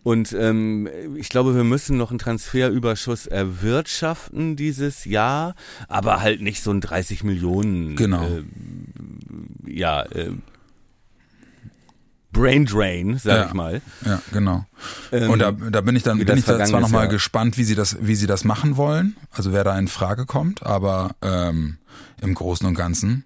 Und ähm, ich glaube, wir müssen noch einen Transferüberschuss erwirtschaften dieses Jahr, aber halt nicht so ein 30 Millionen. Genau. Äh, ja, äh, Brain Drain, sag Ja. ich mal. Ja, genau. Ähm, und da, da bin ich dann bin ich da zwar nochmal Jahr. gespannt, wie sie das, wie sie das machen wollen, also wer da in Frage kommt, aber ähm, im Großen und Ganzen.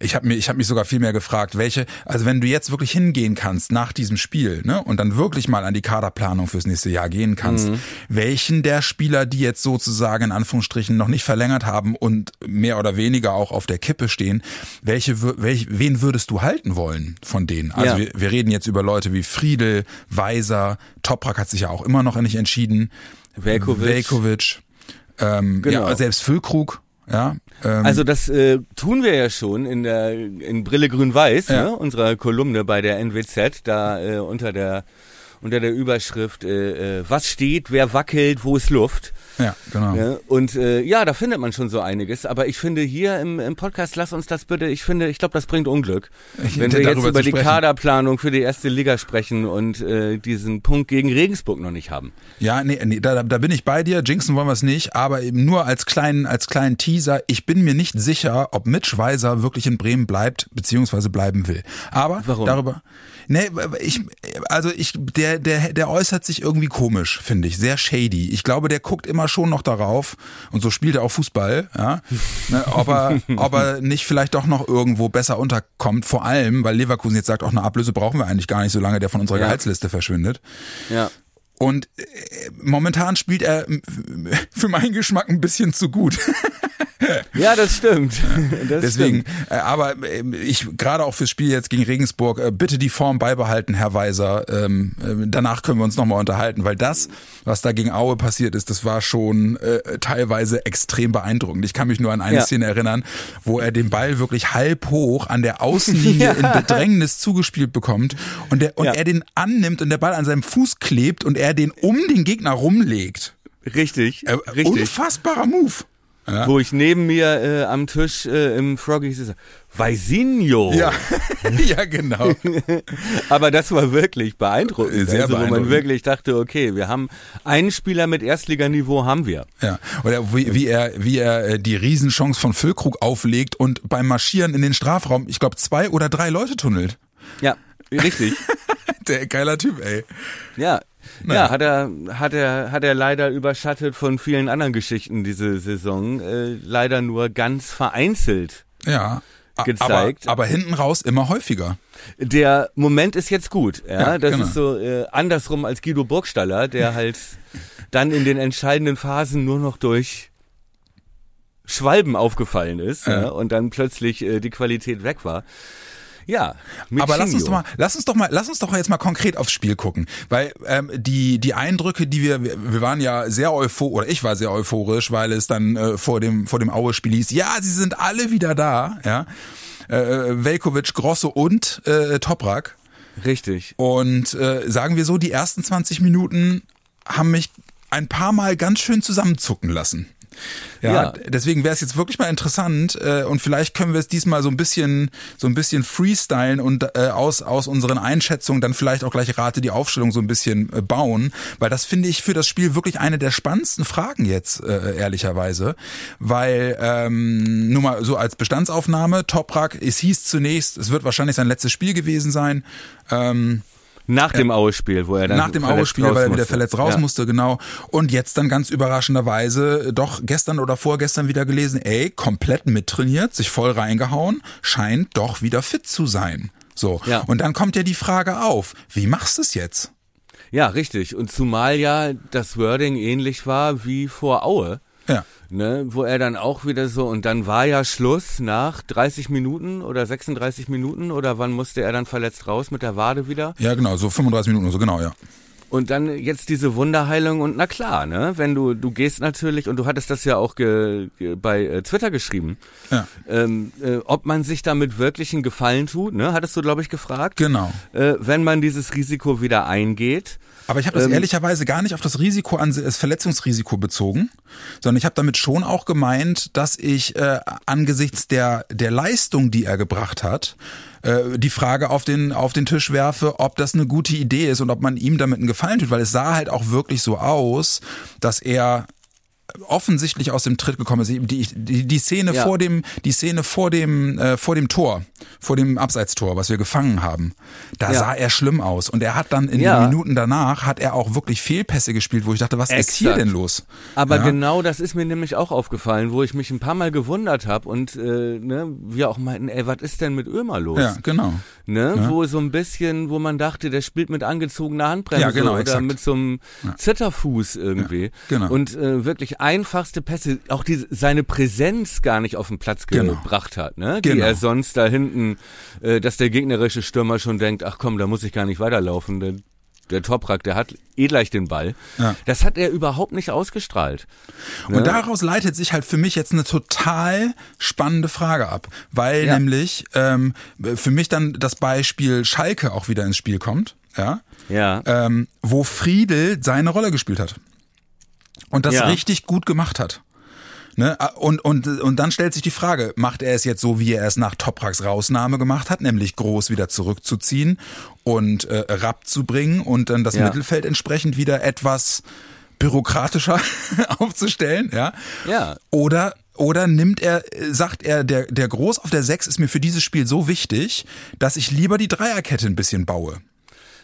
Ich habe mir, ich habe mich sogar viel mehr gefragt, welche, also wenn du jetzt wirklich hingehen kannst nach diesem Spiel, ne, und dann wirklich mal an die Kaderplanung fürs nächste Jahr gehen kannst, Mhm. welchen der Spieler, die jetzt sozusagen in Anführungsstrichen noch nicht verlängert haben und mehr oder weniger auch auf der Kippe stehen, welche, welch, wen würdest du halten wollen von denen? Also Ja. wir, wir reden jetzt über Leute wie Friedel, Weiser, Toprak hat sich ja auch immer noch nicht entschieden, Velkovic. Velkovic ähm, Genau. ja, selbst Füllkrug, ja. Ähm, Also das äh, tun wir ja schon in der in Brille Grün-Weiß, Ja. ne, unserer Kolumne bei der NWZ, da äh, unter der unter der Überschrift äh, äh, Was steht, wer wackelt, wo ist Luft? Ja, genau. Ja, und äh, ja, da findet man schon so einiges. Aber ich finde hier im, im Podcast, lass uns das bitte, ich finde, ich glaube, das bringt Unglück. Ich- Wenn wir jetzt über die sprechen. Kaderplanung für die erste Liga sprechen und äh, diesen Punkt gegen Regensburg noch nicht haben. Ja, nee, nee da, da bin ich bei dir. Jinxen wollen wir es nicht, aber eben nur als kleinen, als kleinen Teaser. Ich bin mir nicht sicher, ob Mitch Weiser wirklich in Bremen bleibt, beziehungsweise bleiben will. Aber Warum? darüber. Nee, ich, also ich, der, der, der äußert sich irgendwie komisch, finde ich. Sehr shady. Ich glaube, der guckt immer schon noch darauf, und so spielt er auch Fußball, ja, ne, ob er, ob er nicht vielleicht doch noch irgendwo besser unterkommt. Vor allem, weil Leverkusen jetzt sagt, auch eine Ablöse brauchen wir eigentlich gar nicht, solange der von unserer Ja. Gehaltsliste verschwindet. Ja. Und äh, momentan spielt er für meinen Geschmack ein bisschen zu gut. Ja, das stimmt. (laughs) Das Deswegen, Stimmt. äh, aber äh, ich gerade auch fürs Spiel jetzt gegen Regensburg, äh, bitte die Form beibehalten, Herr Weiser. Ähm, äh, danach können wir uns nochmal unterhalten, weil das, was da gegen Aue passiert ist, das war schon teilweise extrem beeindruckend. Ich kann mich nur an eine Ja. Szene erinnern, wo er den Ball wirklich halb hoch an der Außenlinie (laughs) Ja. in Bedrängnis zugespielt bekommt und, der, und Ja. er den annimmt und der Ball an seinem Fuß klebt und er den um den Gegner rumlegt. Richtig, Äh, richtig. Unfassbarer Move. Ja. Wo ich neben mir äh, am Tisch äh, im Froggy sitze. Weisinho. Ja, (laughs) ja genau. (laughs) Aber das war wirklich beeindruckend. Sehr also, wo man beeindruckend. wirklich dachte, okay, wir haben einen Spieler mit Erstliganiveau haben wir. Ja. Oder wie, wie er, wie er äh, die Riesenchance von Füllkrug auflegt und beim Marschieren in den Strafraum, ich glaube, zwei oder drei Leute tunnelt. Ja, richtig. (laughs) Der geiler Typ, ey. Ja. Naja. Ja, hat er, hat er, hat er leider überschattet von vielen anderen Geschichten diese Saison. Äh, leider nur ganz vereinzelt. Ja. Gezeigt. Aber, aber hinten raus immer häufiger. Der Moment ist jetzt gut. Ja, Ja, das genau. ist so äh, andersrum als Guido Burgstaller, der (laughs) halt dann in den entscheidenden Phasen nur noch durch Schwalben aufgefallen ist ja. Ja, und dann plötzlich äh, die Qualität weg war. Ja, aber lass uns doch mal, lass uns doch mal, lass uns doch jetzt mal konkret aufs Spiel gucken, weil ähm, die die Eindrücke, die wir, wir waren ja sehr euphorisch oder ich war sehr euphorisch, weil es dann äh, vor dem vor dem Aue-Spiel hieß, ja, sie sind alle wieder da, ja, äh, Velkovic, Grosso und äh, Toprak. Richtig. Und äh, sagen wir so, die ersten 20 Minuten haben mich ein paar Mal ganz schön zusammenzucken lassen. Ja, ja. deswegen wäre es jetzt wirklich mal interessant äh, und vielleicht können wir es diesmal so ein bisschen so ein bisschen freestylen und äh, aus aus unseren Einschätzungen dann vielleicht auch gleich Rate die Aufstellung so ein bisschen äh, bauen, weil das finde ich für das Spiel wirklich eine der spannendsten Fragen jetzt äh, ehrlicherweise, weil ähm, nur mal so als Bestandsaufnahme Toprak, es hieß zunächst, es wird wahrscheinlich sein letztes Spiel gewesen sein. Ähm, nach dem Aue-Spiel, wo er dann Nach dem Aue-Spiel, weil er wieder verletzt raus ja. musste, genau. Und jetzt dann ganz überraschenderweise doch gestern oder vorgestern wieder gelesen, ey, komplett mittrainiert, sich voll reingehauen, scheint doch wieder fit zu sein. So. Ja. Und dann kommt ja die Frage auf, wie machst du es jetzt? Ja, richtig. Und zumal ja das Wording ähnlich war wie vor Aue. Ja ne, wo er dann auch wieder so, und dann war ja Schluss nach 30 Minuten oder 36 Minuten oder wann musste er dann verletzt raus mit der Wade wieder? Ja, genau, so 35 Minuten, so genau, ja. Und dann jetzt diese Wunderheilung und na klar, ne, wenn du du gehst natürlich und du hattest das ja auch ge, ge, bei äh, Twitter geschrieben, ja. ähm, äh, ob man sich damit wirklich einen Gefallen tut, ne, hattest du glaube ich gefragt. Genau. Äh, wenn man dieses Risiko wieder eingeht. Aber ich habe das ähm, ehrlicherweise gar nicht auf das Risiko an das Verletzungsrisiko bezogen, sondern ich habe damit schon auch gemeint, dass ich äh, angesichts der der Leistung, die er gebracht hat, äh, die Frage auf den auf den Tisch werfe, ob das eine gute Idee ist und ob man ihm damit einen Gefallen tut, weil es sah halt auch wirklich so aus, dass er offensichtlich aus dem Tritt gekommen ist. Die, die, die Szene ja. vor dem, die Szene vor dem, äh, vor dem Tor, vor dem Abseitstor, was wir gefangen haben, da ja. sah er schlimm aus. Und er hat dann in ja. den Minuten danach, hat er auch wirklich Fehlpässe gespielt, wo ich dachte, was Exakt. ist hier denn los? Aber genau das ist mir nämlich auch aufgefallen, wo ich mich ein paar Mal gewundert habe und äh, ne, wir auch meinten, ey, was ist denn mit Ömer los? Ja, genau. Ne, wo so ein bisschen, wo man dachte, der spielt mit angezogener Handbremse ja, genau, oder exakt. mit so einem Zitterfuß irgendwie. genau. Und äh, wirklich einfachste Pässe, auch die, seine Präsenz gar nicht auf den Platz genau. gebracht hat, ne? Die genau. er sonst da hinten, äh, dass der gegnerische Stürmer schon denkt, ach komm, da muss ich gar nicht weiterlaufen. Der, der Toprak, der hat eh gleich den Ball. Ja. Das hat er überhaupt nicht ausgestrahlt. Ne? Und daraus leitet sich halt für mich jetzt eine total spannende Frage ab, weil ja. nämlich ähm, für mich dann das Beispiel Schalke auch wieder ins Spiel kommt, ja, ja. Ähm, wo Friedel seine Rolle gespielt hat und das ja. richtig gut gemacht hat. Ne? Und, und, und dann stellt sich die Frage, macht er es jetzt so, wie er es nach Topraks Rausnahme gemacht hat, nämlich groß wieder zurückzuziehen und äh, Rapp zu bringen und dann das ja. Mittelfeld entsprechend wieder etwas bürokratischer (laughs) aufzustellen, ja? Ja. Oder oder nimmt er, sagt er, der, der Groß auf der 6 ist mir für dieses Spiel so wichtig, dass ich lieber die Dreierkette ein bisschen baue?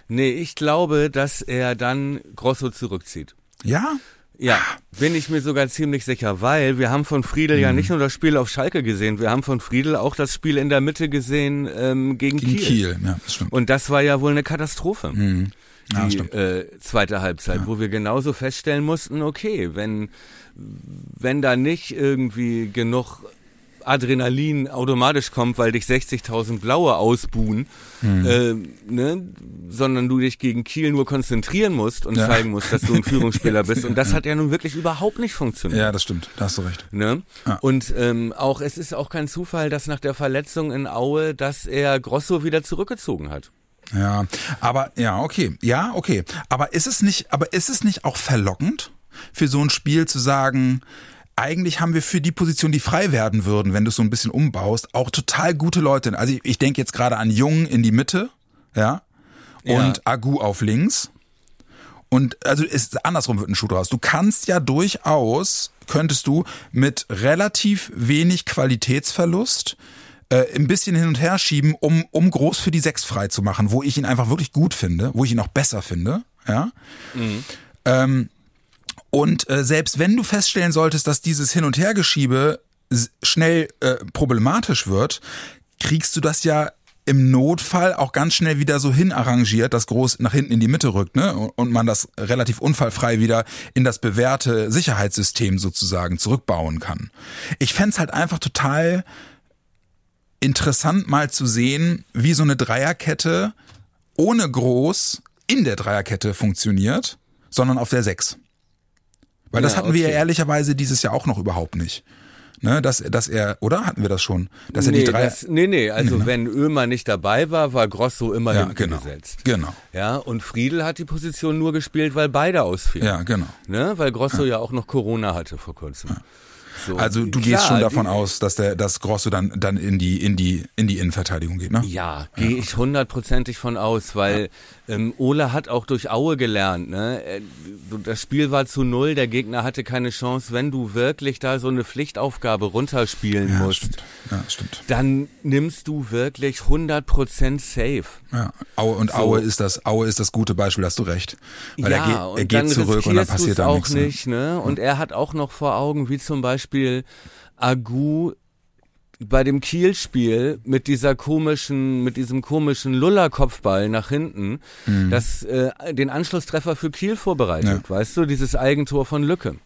Nee, ich glaube, dass er dann Grosso zurückzieht. Ja? Ja, bin ich mir sogar ziemlich sicher, weil wir haben von Friedel mhm. ja nicht nur das Spiel auf Schalke gesehen, wir haben von Friedel auch das Spiel in der Mitte gesehen ähm, gegen, gegen Kiel. Kiel. Ja, das stimmt. Und das war ja wohl eine Katastrophe. Mhm. Ja, die äh, zweite Halbzeit, ja. wo wir genauso feststellen mussten, okay, wenn wenn da nicht irgendwie genug Adrenalin automatisch kommt, weil dich 60.000 Blaue ausbuhen, hm. äh, ne? sondern du dich gegen Kiel nur konzentrieren musst und ja. zeigen musst, dass du ein Führungsspieler bist. Und das hat ja nun wirklich überhaupt nicht funktioniert. Ja, das stimmt, da hast du recht. Ne? Ja. Und ähm, auch es ist auch kein Zufall, dass nach der Verletzung in Aue, dass er Grosso wieder zurückgezogen hat. Ja, aber ja, okay, ja, okay. Aber ist es nicht, aber ist es nicht auch verlockend für so ein Spiel zu sagen, eigentlich haben wir für die Position, die frei werden würden, wenn du es so ein bisschen umbaust, auch total gute Leute. Also ich, ich denke jetzt gerade an Jung in die Mitte, ja, und ja. Agu auf links. Und also ist andersrum wird ein Schuh draus. Du kannst ja durchaus, könntest du mit relativ wenig Qualitätsverlust äh, ein bisschen hin und her schieben, um, um groß für die Sechs frei zu machen, wo ich ihn einfach wirklich gut finde, wo ich ihn auch besser finde. Ja. Mhm. Ähm, und äh, selbst wenn du feststellen solltest, dass dieses Hin- und Hergeschiebe schnell äh, problematisch wird, kriegst du das ja im Notfall auch ganz schnell wieder so hin arrangiert, dass Groß nach hinten in die Mitte rückt, ne? Und man das relativ unfallfrei wieder in das bewährte Sicherheitssystem sozusagen zurückbauen kann. Ich fände halt einfach total interessant mal zu sehen, wie so eine Dreierkette ohne Groß in der Dreierkette funktioniert, sondern auf der Sechs. Weil das Ja, hatten wir ja okay. ehrlicherweise dieses Jahr auch noch überhaupt nicht. Ne, dass, dass er, oder hatten wir das schon? Dass nee, er die drei. das, nee, nee, also wenn Ömer nicht dabei war, war Grosso immer ja, genau. gesetzt. Genau. Ja, und Friedel hat die Position nur gespielt, weil beide ausfielen. Ja, genau. Ne? Weil Grosso ja. auch noch Corona hatte vor kurzem. So, Also du klar, gehst schon davon die, aus, dass der, dass Grosso dann, dann in die, in die, in die Innenverteidigung geht, ne? Ja, gehe ich hundertprozentig von aus, weil ähm, Ole hat auch durch Aue gelernt. Ne? Äh, Das Spiel war zu null, der Gegner hatte keine Chance. Wenn du wirklich da so eine Pflichtaufgabe runterspielen Ja, musst, stimmt. Ja, stimmt. dann nimmst du wirklich 100% safe. Ja. Aue und So. Aue ist das, Aue ist das gute Beispiel, hast du recht. Weil ja, er geht, er geht zurück und dann passiert da auch nichts. ne? nicht, ne? Und er hat auch noch vor Augen, wie zum Beispiel Agu bei dem Kiel-Spiel mit dieser komischen, mit diesem komischen Luller-Kopfball nach hinten, das äh, den Anschlusstreffer für Kiel vorbereitet, weißt du, dieses Eigentor von Lücke.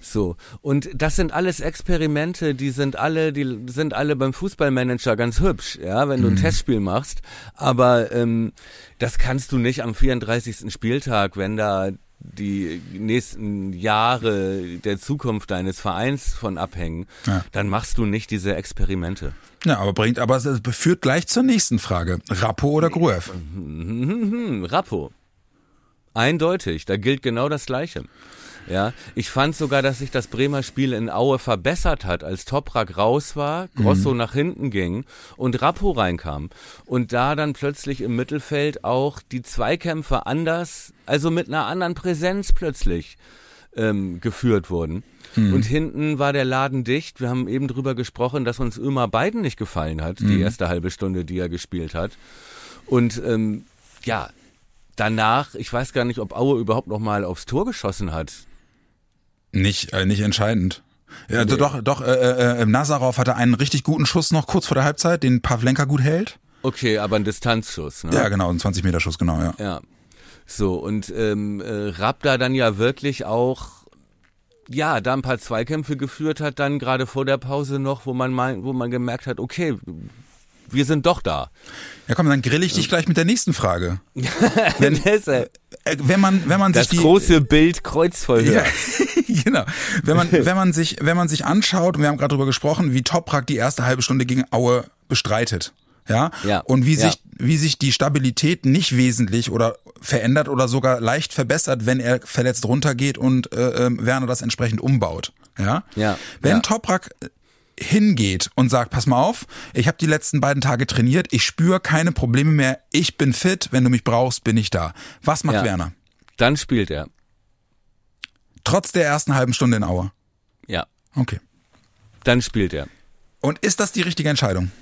So. Und das sind alles Experimente, die sind alle, die sind alle beim Fußballmanager ganz hübsch, ja, wenn du ein Testspiel machst, aber ähm, das kannst du nicht am 34. Spieltag, wenn da die nächsten Jahre der Zukunft deines Vereins von abhängen, Ja. dann machst du nicht diese Experimente. Ja, aber bringt, aber es führt gleich zur nächsten Frage. Rappo oder Gruev? (laughs) Rappo. Eindeutig, da gilt genau das Gleiche. Ja, ich fand sogar, dass sich das Bremer Spiel in Aue verbessert hat, als Toprak raus war, Grosso nach hinten ging und Rappo reinkam. Und da dann plötzlich im Mittelfeld auch die Zweikämpfe anders, also mit einer anderen Präsenz plötzlich ähm, geführt wurden. Und hinten war der Laden dicht. Wir haben eben drüber gesprochen, dass uns Ömer beiden nicht gefallen hat, die erste halbe Stunde, die er gespielt hat. Und ähm, ja, danach, ich weiß gar nicht, ob Aue überhaupt noch mal aufs Tor geschossen hat. Nicht, äh, nicht entscheidend. Ja, also doch, doch, äh, äh, Nazarov hatte einen richtig guten Schuss noch kurz vor der Halbzeit, den Pavlenka gut hält. Okay, aber ein Distanzschuss. Ne? Ja, genau, ein 20-Meter-Schuss, genau, ja. Ja. So, und ähm, äh, Rabda dann ja wirklich auch, ja, da ein paar Zweikämpfe geführt hat, dann gerade vor der Pause noch, wo man mein, wo man gemerkt hat, okay, wir sind doch da. Ja, komm, dann grill ich dich gleich mit der nächsten Frage. (laughs) Wenn, Das, äh, wenn man, wenn man das sich die, große Bild kreuzverhör. Ja, (laughs) genau. Wenn man, wenn man sich, wenn man sich anschaut, und wir haben gerade drüber gesprochen, wie Toprak die erste halbe Stunde gegen Aue bestreitet. Ja. Ja. Und wie Ja. sich, wie sich die Stabilität nicht wesentlich oder verändert oder sogar leicht verbessert, wenn er verletzt runtergeht und äh, ähm, Werner das entsprechend umbaut. Ja. Ja. Wenn Ja. Toprak hingeht und sagt, pass mal auf, ich habe die letzten beiden Tage trainiert, ich spüre keine Probleme mehr, ich bin fit, wenn du mich brauchst, bin ich da. Was macht Ja. Werner? Dann spielt er. Trotz der ersten halben Stunde in Aue. Ja, Okay. dann spielt er. Und ist das die richtige Entscheidung?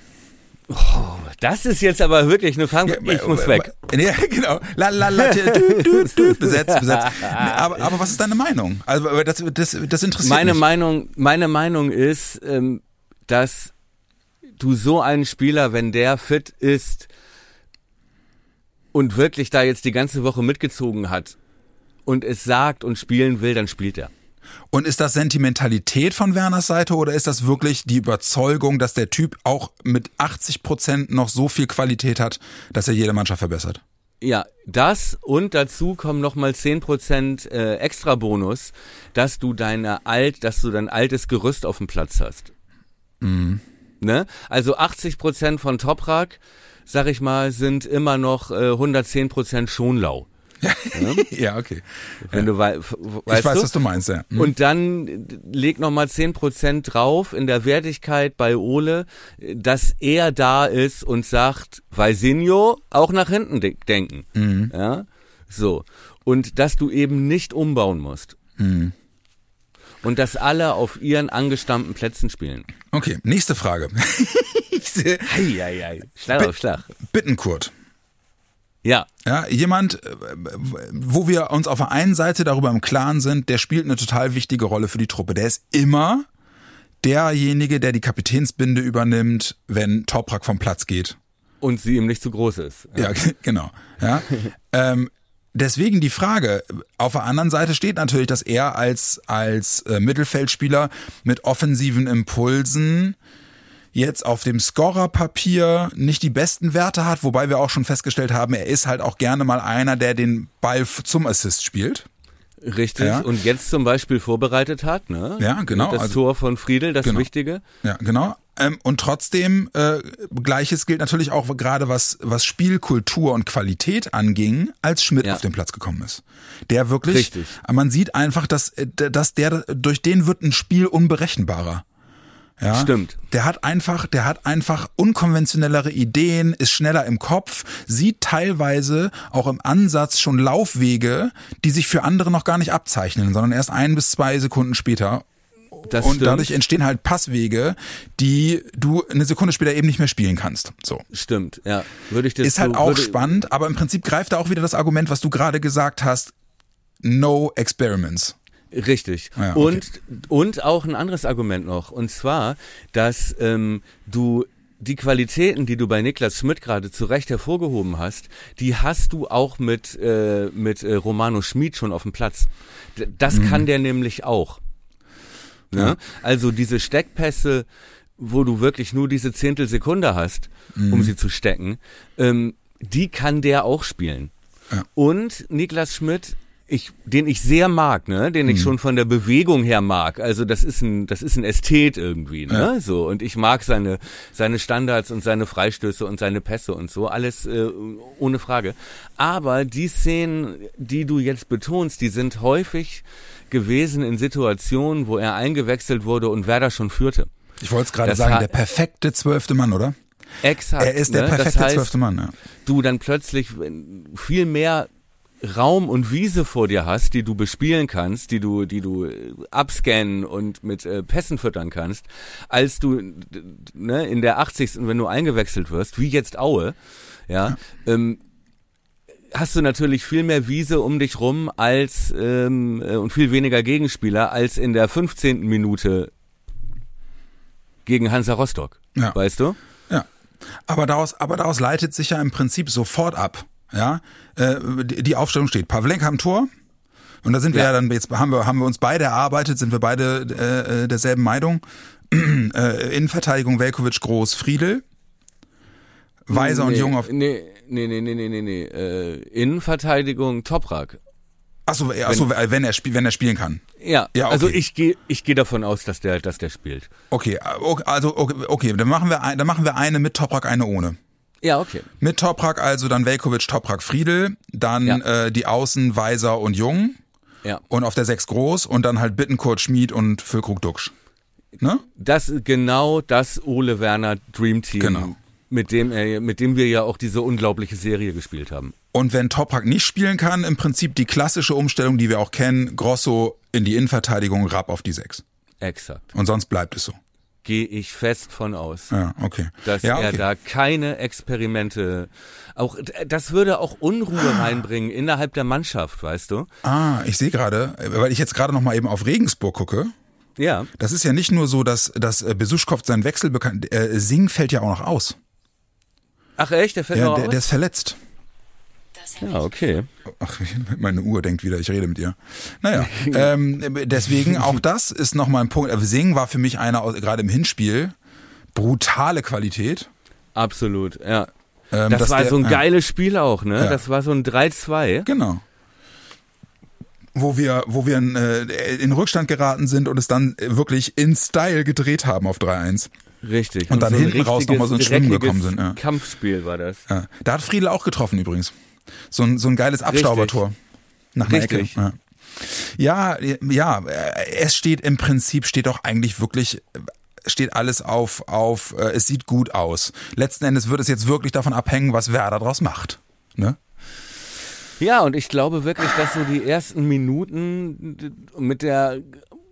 Das ist jetzt aber wirklich eine Frage. Ich muss weg. (laughs) Ja, genau. La, la, la, dü, dü, dü, besetzt, besetzt. (laughs) Aber, aber was ist deine Meinung? Also das, das, das interessiert Meine mich. Meinung, meine Meinung ist, ähm, dass du so einen Spieler, wenn der fit ist und wirklich da jetzt die ganze Woche mitgezogen hat und es sagt und spielen will, dann spielt er. Und ist das Sentimentalität von Werners Seite oder ist das wirklich die Überzeugung, dass der Typ auch mit 80 Prozent noch so viel Qualität hat, dass er jede Mannschaft verbessert? Ja, das und dazu kommen nochmal 10% äh, extra Bonus, dass du deine alt, dass du dein altes Gerüst auf dem Platz hast. Ne? Also 80% von Toprak, sag ich mal, sind immer noch äh, 110% Schonlau. Ja, okay. Wenn du wei weißt ich weiß, du? was du meinst, ja. Hm. Und dann äh, leg nochmal 10% drauf in der Wertigkeit bei Ole, dass er da ist und sagt, Valsinho auch nach hinten de denken. Mhm. Ja, so. Und dass du eben nicht umbauen musst. Mhm. Und dass alle auf ihren angestammten Plätzen spielen. Okay, nächste Frage. (laughs) ich sehe, Eieiei. Schlag auf Schlag. Bittenkurt. Ja, Ja, jemand, äh, wo wir uns auf der einen Seite darüber im Klaren sind, der spielt eine total wichtige Rolle für die Truppe. Der ist immer derjenige, der die Kapitänsbinde übernimmt, wenn Toprak vom Platz geht. Und sie ihm nicht zu groß ist. Ja, (laughs) genau. Ja. ähm, deswegen die Frage, auf der anderen Seite steht natürlich, dass er als, als äh, Mittelfeldspieler mit offensiven Impulsen jetzt auf dem Scorerpapier nicht die besten Werte hat, wobei wir auch schon festgestellt haben, er ist halt auch gerne mal einer, der den Ball zum Assist spielt. Richtig. Ja. Und jetzt zum Beispiel vorbereitet hat, ne? Ja, genau. Das also, Tor von Friedel, das genau. Wichtige. Ja, genau. Ähm, und trotzdem, äh, gleiches gilt natürlich auch gerade was, was Spielkultur und Qualität anging, als Schmidt ja. auf den Platz gekommen ist. Der wirklich, Richtig. man sieht einfach, dass, äh, dass der, durch den wird ein Spiel unberechenbarer. Ja, Stimmt. Der hat einfach, der hat einfach unkonventionellere Ideen, ist schneller im Kopf, sieht teilweise auch im Ansatz schon Laufwege, die sich für andere noch gar nicht abzeichnen, sondern erst ein bis zwei Sekunden später. Das und stimmt. dadurch entstehen halt Passwege, die du eine Sekunde später eben nicht mehr spielen kannst. So. Stimmt, ja. Würde ich das Ist halt so, auch spannend, aber im Prinzip greift da auch wieder das Argument, was du gerade gesagt hast. No experiments. Richtig. Ah ja, okay. Und, und auch ein anderes Argument noch. Und zwar, dass ähm, du die Qualitäten, die du bei Niklas Schmidt gerade zu Recht hervorgehoben hast, die hast du auch mit, äh, mit äh, Romano Schmid schon auf dem Platz. D das Mhm. kann der nämlich auch. Ne? Ja. Also diese Steckpässe, wo du wirklich nur diese Zehntelsekunde hast, Mhm. um sie zu stecken, ähm, die kann der auch spielen. Ja. Und Niklas Schmidt, ich, den ich sehr mag, ne, den ich schon von der Bewegung her mag. Also das ist ein, das ist ein Ästhet irgendwie, ne, Ja. so. Und ich mag seine, seine Standards und seine Freistöße und seine Pässe und so, alles äh, ohne Frage. Aber die Szenen, die du jetzt betonst, die sind häufig gewesen in Situationen, wo er eingewechselt wurde und Werder schon führte. Ich wollte es gerade sagen, der perfekte zwölfte Mann, oder? Exakt. Er ist der ne? perfekte das heißt, zwölfte Mann, ja. du dann plötzlich viel mehr Raum und Wiese vor dir hast, die du bespielen kannst, die du, die du äh, abscannen und mit äh, Pässen füttern kannst, als du ne, in der 80. wenn du eingewechselt wirst, wie jetzt Aue, ja, Ähm, hast du natürlich viel mehr Wiese um dich rum als ähm, äh, und viel weniger Gegenspieler als in der 15. Minute gegen Hansa Rostock, Ja. weißt du? Ja. Aber daraus, aber daraus leitet sich ja im Prinzip sofort ab. Ja, äh, die die Aufstellung steht. Pavlenka am Tor. Und da sind wir Ja. ja dann jetzt haben wir haben wir uns beide erarbeitet, sind wir beide äh, äh, derselben Meinung. (clears throat) äh, Innenverteidigung Velkovic Groß Friedel. Weiser und nee, Jung auf Nee, nee, nee, nee, nee, nee, nee. Äh, Innenverteidigung Toprak. Achso, achso, wenn er spielt, wenn er spielen kann. Ja, Ja, also okay. ich gehe ich geh davon aus, dass der, dass der spielt. Okay, äh, okay, also okay, okay, dann machen wir ein, dann machen wir eine mit Toprak, eine ohne. Ja, okay. Mit Toprak also dann Velkovic, Toprak, Friedel, dann Ja. äh, die Außen Weiser und Jung Ja. und auf der 6 groß und dann halt Bittenkurt, Schmid und Füllkrug Duxch. Ne? Das genau das Ole Werner Dream Team, Genau. mit dem er, mit dem wir ja auch diese unglaubliche Serie gespielt haben. Und wenn Toprak nicht spielen kann, im Prinzip die klassische Umstellung, die wir auch kennen, Grosso in die Innenverteidigung, Rapp auf die 6. Exakt. Und sonst bleibt es so. Gehe ich fest von aus. Ja, okay. Dass ja, er okay. da keine Experimente, auch das würde auch Unruhe reinbringen innerhalb der Mannschaft, weißt du? Ah, ich sehe gerade, weil ich jetzt gerade noch mal eben auf Regensburg gucke. Ja, Das ist ja nicht nur so, dass, dass äh, Besuschkow seinen Wechsel bekannt, äh, Singh fällt ja auch noch aus. ach echt, der fällt Ja, noch der, aus? der ist verletzt. Ja, okay. Ach, (laughs) meine Uhr denkt wieder, ich rede mit ihr. Naja, (laughs) ähm, deswegen auch das ist nochmal ein Punkt. Äh, Singh war für mich einer, gerade im Hinspiel, brutale Qualität. Absolut, ja. Ähm, Das war der- so ein geiles Spiel auch, ne? Ja. Das war so ein 3-2. Genau. Wo wir, wo wir in, äh, in Rückstand geraten sind und es dann wirklich in Style gedreht haben auf 3-1. Richtig. Und dann so ein hinten raus noch mal so ins richtiges, Schwimmen gekommen sind, ja. Kampfspiel war das. Ja. Da hat Friedel auch getroffen übrigens. So ein, so ein geiles Abstaubertor. Nach einer Ecke. Richtig. Ja. Ja, ja, äh, es steht im Prinzip, steht doch eigentlich wirklich, äh, steht alles auf, auf, äh, es sieht gut aus. Letzten Endes wird es jetzt wirklich davon abhängen, was Werder draus macht. Ne? Ja, und ich glaube wirklich, dass so die ersten Minuten mit der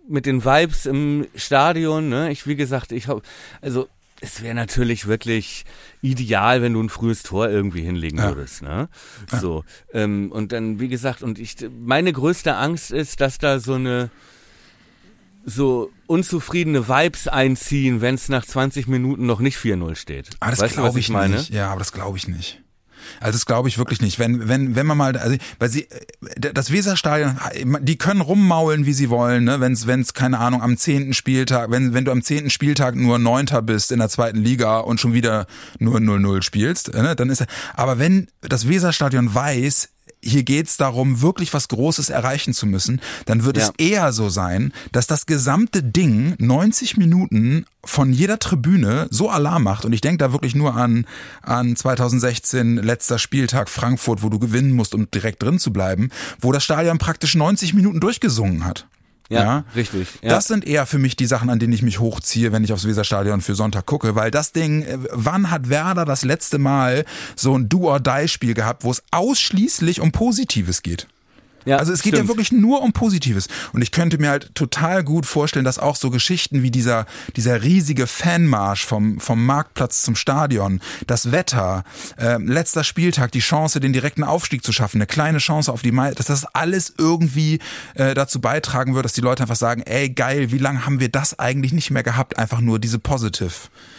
mit den Vibes im Stadion, ne, ich wie gesagt, ich hab, also es wäre natürlich wirklich ideal, wenn du ein frühes Tor irgendwie hinlegen Ja. würdest, ne? So ähm, und dann wie gesagt und ich meine größte Angst ist, dass da so eine so unzufriedene Vibes einziehen, wenn es nach 20 Minuten noch nicht 4-0 steht. Ah, das glaube ich, ich meine? nicht. Ja, aber das glaube ich nicht. Also das glaube ich wirklich nicht. Wenn wenn wenn man mal, also weil sie äh, das Weserstadion, die können rummaulen, wie sie wollen, ne? Wenn es keine Ahnung am zehnten Spieltag, wenn wenn du am zehnten Spieltag nur Neunter bist in der zweiten Liga und schon wieder nur 0-0 spielst, ne? Dann ist aber wenn das Weserstadion weiß, hier geht's darum, wirklich was Großes erreichen zu müssen, dann wird Ja. es eher so sein, dass das gesamte Ding 90 Minuten von jeder Tribüne so Alarm macht. Und ich denke da wirklich nur an, an 2016, letzter Spieltag Frankfurt, wo du gewinnen musst, um direkt drin zu bleiben, wo das Stadion praktisch 90 Minuten durchgesungen hat. Ja, richtig. Ja. Das sind eher für mich die Sachen, an denen ich mich hochziehe, wenn ich aufs Weserstadion für Sonntag gucke, weil das Ding, äh, wann hat Werder das letzte Mal so ein Do-or-Die-Spiel gehabt, wo es ausschließlich um Positives geht? Ja, Also es geht ja stimmt. wirklich nur um Positives. Und ich könnte mir halt total gut vorstellen, dass auch so Geschichten wie dieser, dieser riesige Fanmarsch vom, vom Marktplatz zum Stadion, das Wetter, äh, letzter Spieltag, die Chance, den direkten Aufstieg zu schaffen, eine kleine Chance auf die Mai, dass das alles irgendwie äh, dazu beitragen wird, dass die Leute einfach sagen, ey geil, wie lange haben wir das eigentlich nicht mehr gehabt? Einfach nur diese Positive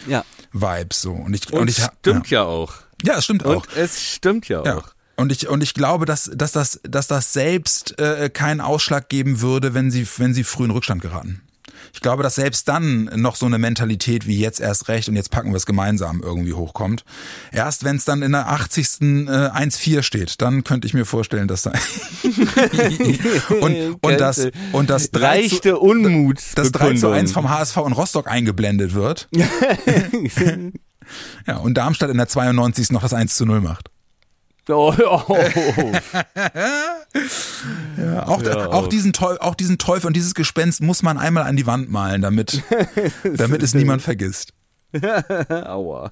Ja. Vibes so. Und ich, Und, ich stimmt ja. auch. Ja, ja es stimmt auch. Und es stimmt ja auch. Und ich und ich glaube, dass dass das dass das selbst äh, keinen Ausschlag geben würde, wenn sie wenn sie früh in Rückstand geraten. Ich glaube, dass selbst dann noch so eine Mentalität wie jetzt erst recht und jetzt packen wir es gemeinsam irgendwie hochkommt. Erst wenn es dann in der 80. Äh, 1-4 steht, dann könnte ich mir vorstellen, dass da (laughs) und, und das und das 3 zu, Unmut. das 3 zu 1 vom HSV und Rostock eingeblendet wird. (laughs) Ja, und Darmstadt in der 92. noch das 1 zu 0 macht. (laughs) oh, oh. (laughs) Ja, auch, Hör auch, auf. diesen Teufel, auch diesen Teufel und dieses Gespenst muss man einmal an die Wand malen, damit, (laughs) damit es niemand vergisst. Aua.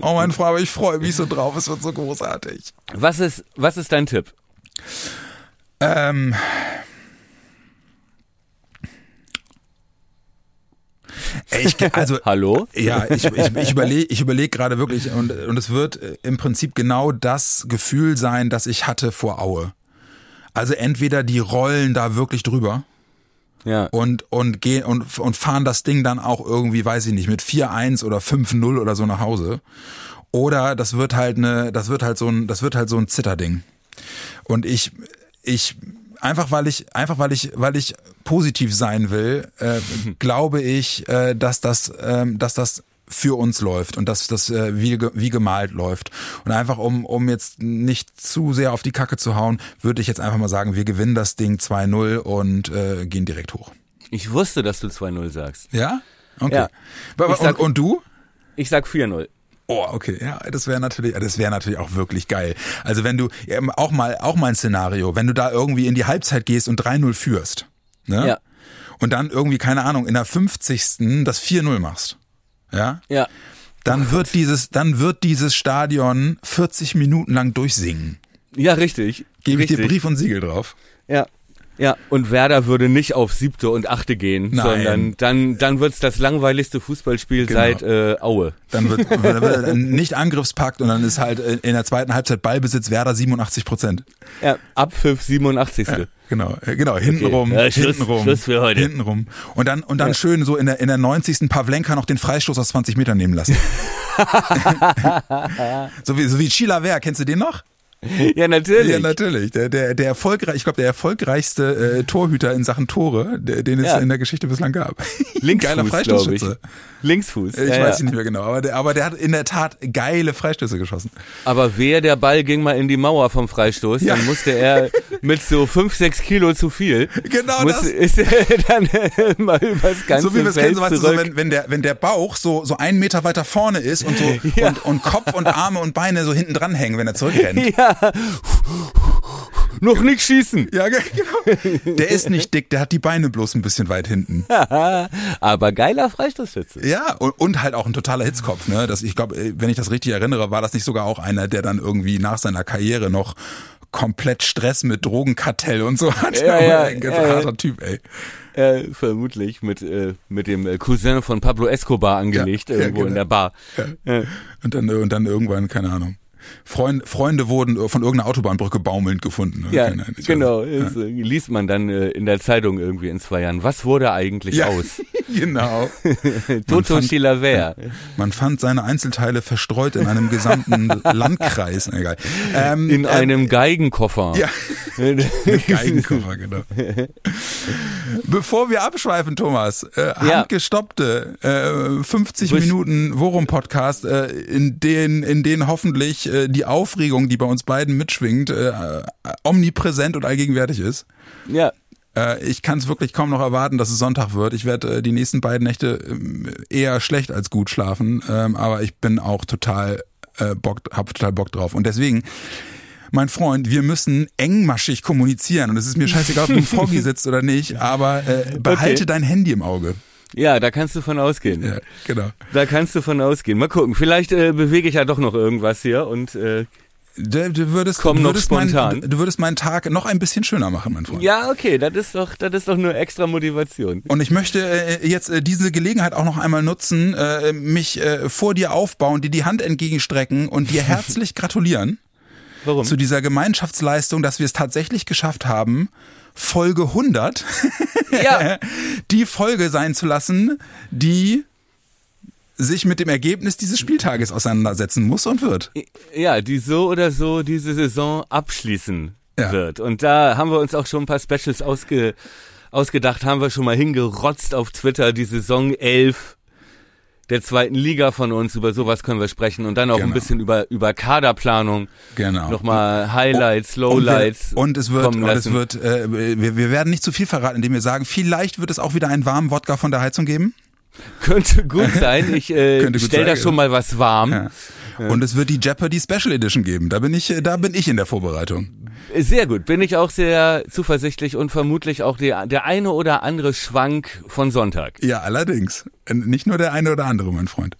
Oh mein Freund, aber ich freue mich so drauf, es wird so großartig. Was ist, was ist dein Tipp? Ähm, ich, also (laughs) Hallo? Ja, ich, ich, ich überlege ich überleg gerade wirklich und, und es wird äh, im Prinzip genau das Gefühl sein, das ich hatte vor Aue. Also entweder die rollen da wirklich drüber Ja. und und gehen und und fahren das Ding dann auch irgendwie, weiß ich nicht, mit 4-1 oder 5-0 oder so nach Hause. Oder das wird halt eine, das wird halt so ein, das wird halt so ein Zitterding. Und ich ich einfach weil ich einfach weil ich weil ich positiv sein will, äh, (laughs) glaube ich, äh, dass das ähm, dass das für uns läuft und dass das äh, wie, wie gemalt läuft. Und einfach um, um jetzt nicht zu sehr auf die Kacke zu hauen, würde ich jetzt einfach mal sagen, wir gewinnen das Ding 2-0 und äh, gehen direkt hoch. Ich wusste, dass du 2-0 sagst. Ja? Okay. Ja. Ich sag- und, und du? Ich sag 4-0. Oh, okay, ja, das wäre natürlich, das wäre natürlich auch wirklich geil. Also wenn du auch mal, auch mal ein Szenario, wenn du da irgendwie in die Halbzeit gehst und 3-0 führst, ne? Ja. Und dann irgendwie keine Ahnung in der 50. das 4-0 machst, ja? Ja. Dann wird dieses, dann wird dieses Stadion 40 Minuten lang durchsingen. Ja, richtig. Gebe ich dir. Brief und Siegel drauf. Ja. Ja, und Werder würde nicht auf siebte und achte gehen, Nein. sondern dann, dann wird's das langweiligste Fußballspiel Genau. seit äh, Aue. Dann wird, (laughs) wird nicht Angriffspakt und dann ist halt in der zweiten Halbzeit Ballbesitz Werder 87 Prozent. Ja, Abpfiff 87. Genau, äh, genau, hintenrum, Ja, Schluss- hintenrum, Schluss für heute. hintenrum. Und dann, und dann schön so in der, in der 90. Pavlenka noch den Freistoß aus 20 Metern nehmen lassen. (laughs) (laughs) so wie, so wie Chilaver, kennst du den noch? (laughs) Ja, natürlich. Ja, natürlich. Der, der, der erfolgreich, ich glaube, der erfolgreichste äh, Torhüter in Sachen Tore, der, den es Ja. in der Geschichte bislang gab. (laughs) Linksfuß, Geiler. Freistoßschütze. Linksfuß. Ich ja, weiß ja. nicht mehr genau, aber der, aber der hat in der Tat geile Freistöße geschossen. Aber wer der Ball ging mal in die Mauer vom Freistoß, Ja. dann musste er mit so fünf, sechs Kilo zu viel. Genau musste, das. Ist er (laughs) dann mal übers ganze so wie wir es kennen, so, weißt du, so, wenn, wenn, der, wenn der Bauch so, so einen Meter weiter vorne ist und so und, und Kopf und Arme und Beine so hinten dran hängen, wenn er zurückrennt. ja. (laughs) Noch nicht schießen. Ja, ge- genau. (laughs) Der ist nicht dick, der hat die Beine bloß ein bisschen weit hinten. (laughs) Aber geiler Freistoßschütze. Ja, und, und halt auch ein totaler Hitzkopf, ne? Das, ich glaube, wenn ich das richtig erinnere, war das nicht sogar auch einer, der dann irgendwie nach seiner Karriere noch komplett Stress mit Drogenkartell und so hat. Ja, ja, ein ganz ja, ja. harter Typ, ey. Äh, vermutlich mit, äh, mit dem äh, Cousin von Pablo Escobar angelegt, Ja, irgendwo ja, in genau. der Bar. Ja. Und dann, und dann irgendwann, keine Ahnung. Freund, Freunde wurden von irgendeiner Autobahnbrücke baumelnd gefunden. Ne? Ja, Keine, genau. Ja. Das, äh, liest man dann äh, in der Zeitung irgendwie in zwei Jahren. Was wurde eigentlich ja, aus? (laughs) genau. (laughs) Toto Chilaver. Man fand seine Einzelteile verstreut in einem gesamten (laughs) Landkreis. Egal. Ähm, in ähm, einem Geigenkoffer. Ja, Geigenkoffer, genau. Bevor wir abschweifen, Thomas, äh, handgestoppte äh, 50 Wisch. Minuten Worum-Podcast, äh, in denen in denen hoffentlich äh, die Aufregung, die bei uns beiden mitschwingt, äh, omnipräsent und allgegenwärtig ist. Ja. Äh, ich kann es wirklich kaum noch erwarten, dass es Sonntag wird. Ich werde äh, die nächsten beiden Nächte äh, eher schlecht als gut schlafen, ähm, aber ich bin auch total äh, Bock, hab total Bock drauf. Und deswegen mein Freund, wir müssen engmaschig kommunizieren. Und es ist mir scheißegal, ob du im Froggy (laughs) sitzt oder nicht, aber äh, behalte okay. dein Handy im Auge. Ja, da kannst du von ausgehen. Ja, genau. Da kannst du von ausgehen. Mal gucken. Vielleicht äh, bewege ich ja doch noch irgendwas hier und äh, Du, du würdest, Komm du würdest noch spontan. Mein, du würdest meinen Tag noch ein bisschen schöner machen, mein Freund. Ja, okay, das ist doch, das ist doch nur extra Motivation. Und ich möchte äh, jetzt äh, diese Gelegenheit auch noch einmal nutzen, äh, mich äh, vor dir aufbauen, dir die Hand entgegenstrecken und dir (laughs) herzlich gratulieren. Warum? Zu dieser Gemeinschaftsleistung, dass wir es tatsächlich geschafft haben, Folge 100 (laughs) ja. (laughs) die Folge sein zu lassen, die sich mit dem Ergebnis dieses Spieltages auseinandersetzen muss und wird. Ja, die so oder so diese Saison abschließen ja. wird. Und da haben wir uns auch schon ein paar Specials ausge, ausgedacht, haben wir schon mal hingerotzt auf Twitter, die Saison 11 der zweiten Liga von uns, über sowas können wir sprechen und dann auch genau. ein bisschen über, über Kaderplanung. Genau. Nochmal Highlights, Lowlights. Und, und es wird, und es wird, äh, wir, wir werden nicht zu viel verraten, indem wir sagen, vielleicht wird es auch wieder einen warmen Wodka von der Heizung geben. Könnte gut (laughs) sein. Ich äh, stell da schon mal was warm. Ja. Und es wird die Jeopardy Special Edition geben. Da bin ich, da bin ich in der Vorbereitung. Sehr gut, bin ich auch sehr zuversichtlich und vermutlich auch der, der eine oder andere Schwank von Sonntag. Ja, allerdings. Nicht nur der eine oder andere, mein Freund.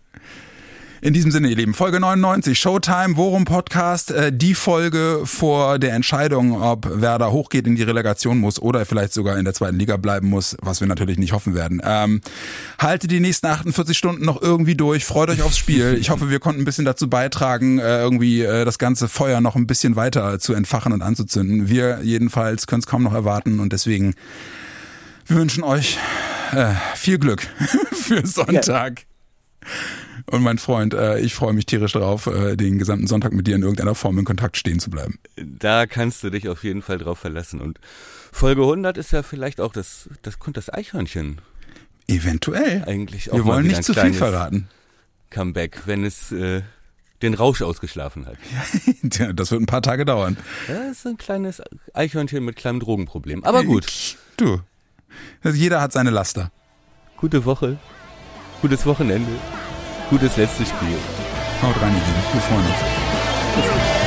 In diesem Sinne, ihr Lieben, Folge 99, Showtime, Worum Podcast, äh, die Folge vor der Entscheidung, ob Werder hochgeht in die Relegation muss oder vielleicht sogar in der zweiten Liga bleiben muss, was wir natürlich nicht hoffen werden. Ähm, haltet die nächsten 48 Stunden noch irgendwie durch, freut euch aufs Spiel. Ich hoffe, wir konnten ein bisschen dazu beitragen, äh, irgendwie äh, das ganze Feuer noch ein bisschen weiter zu entfachen und anzuzünden. Wir jedenfalls können es kaum noch erwarten und deswegen wir wünschen euch äh, viel Glück (laughs) für Sonntag. Ja. Und mein Freund, äh, ich freue mich tierisch drauf, äh, den gesamten Sonntag mit dir in irgendeiner Form in Kontakt stehen zu bleiben. Da kannst du dich auf jeden Fall drauf verlassen. Und Folge 100 ist ja vielleicht auch das, das kommt das Eichhörnchen. Eventuell. Eigentlich auch Wir wollen nicht zu viel verraten. Comeback, wenn es äh, den Rausch ausgeschlafen hat. (laughs) Ja, das wird ein paar Tage dauern. Das ist ein kleines Eichhörnchen mit kleinem Drogenproblem. Aber gut. Du. Also jeder hat seine Laster. Gute Woche. Gutes Wochenende. Gutes letztes Spiel. Haut rein, ihr Lieben. Wir freuen uns.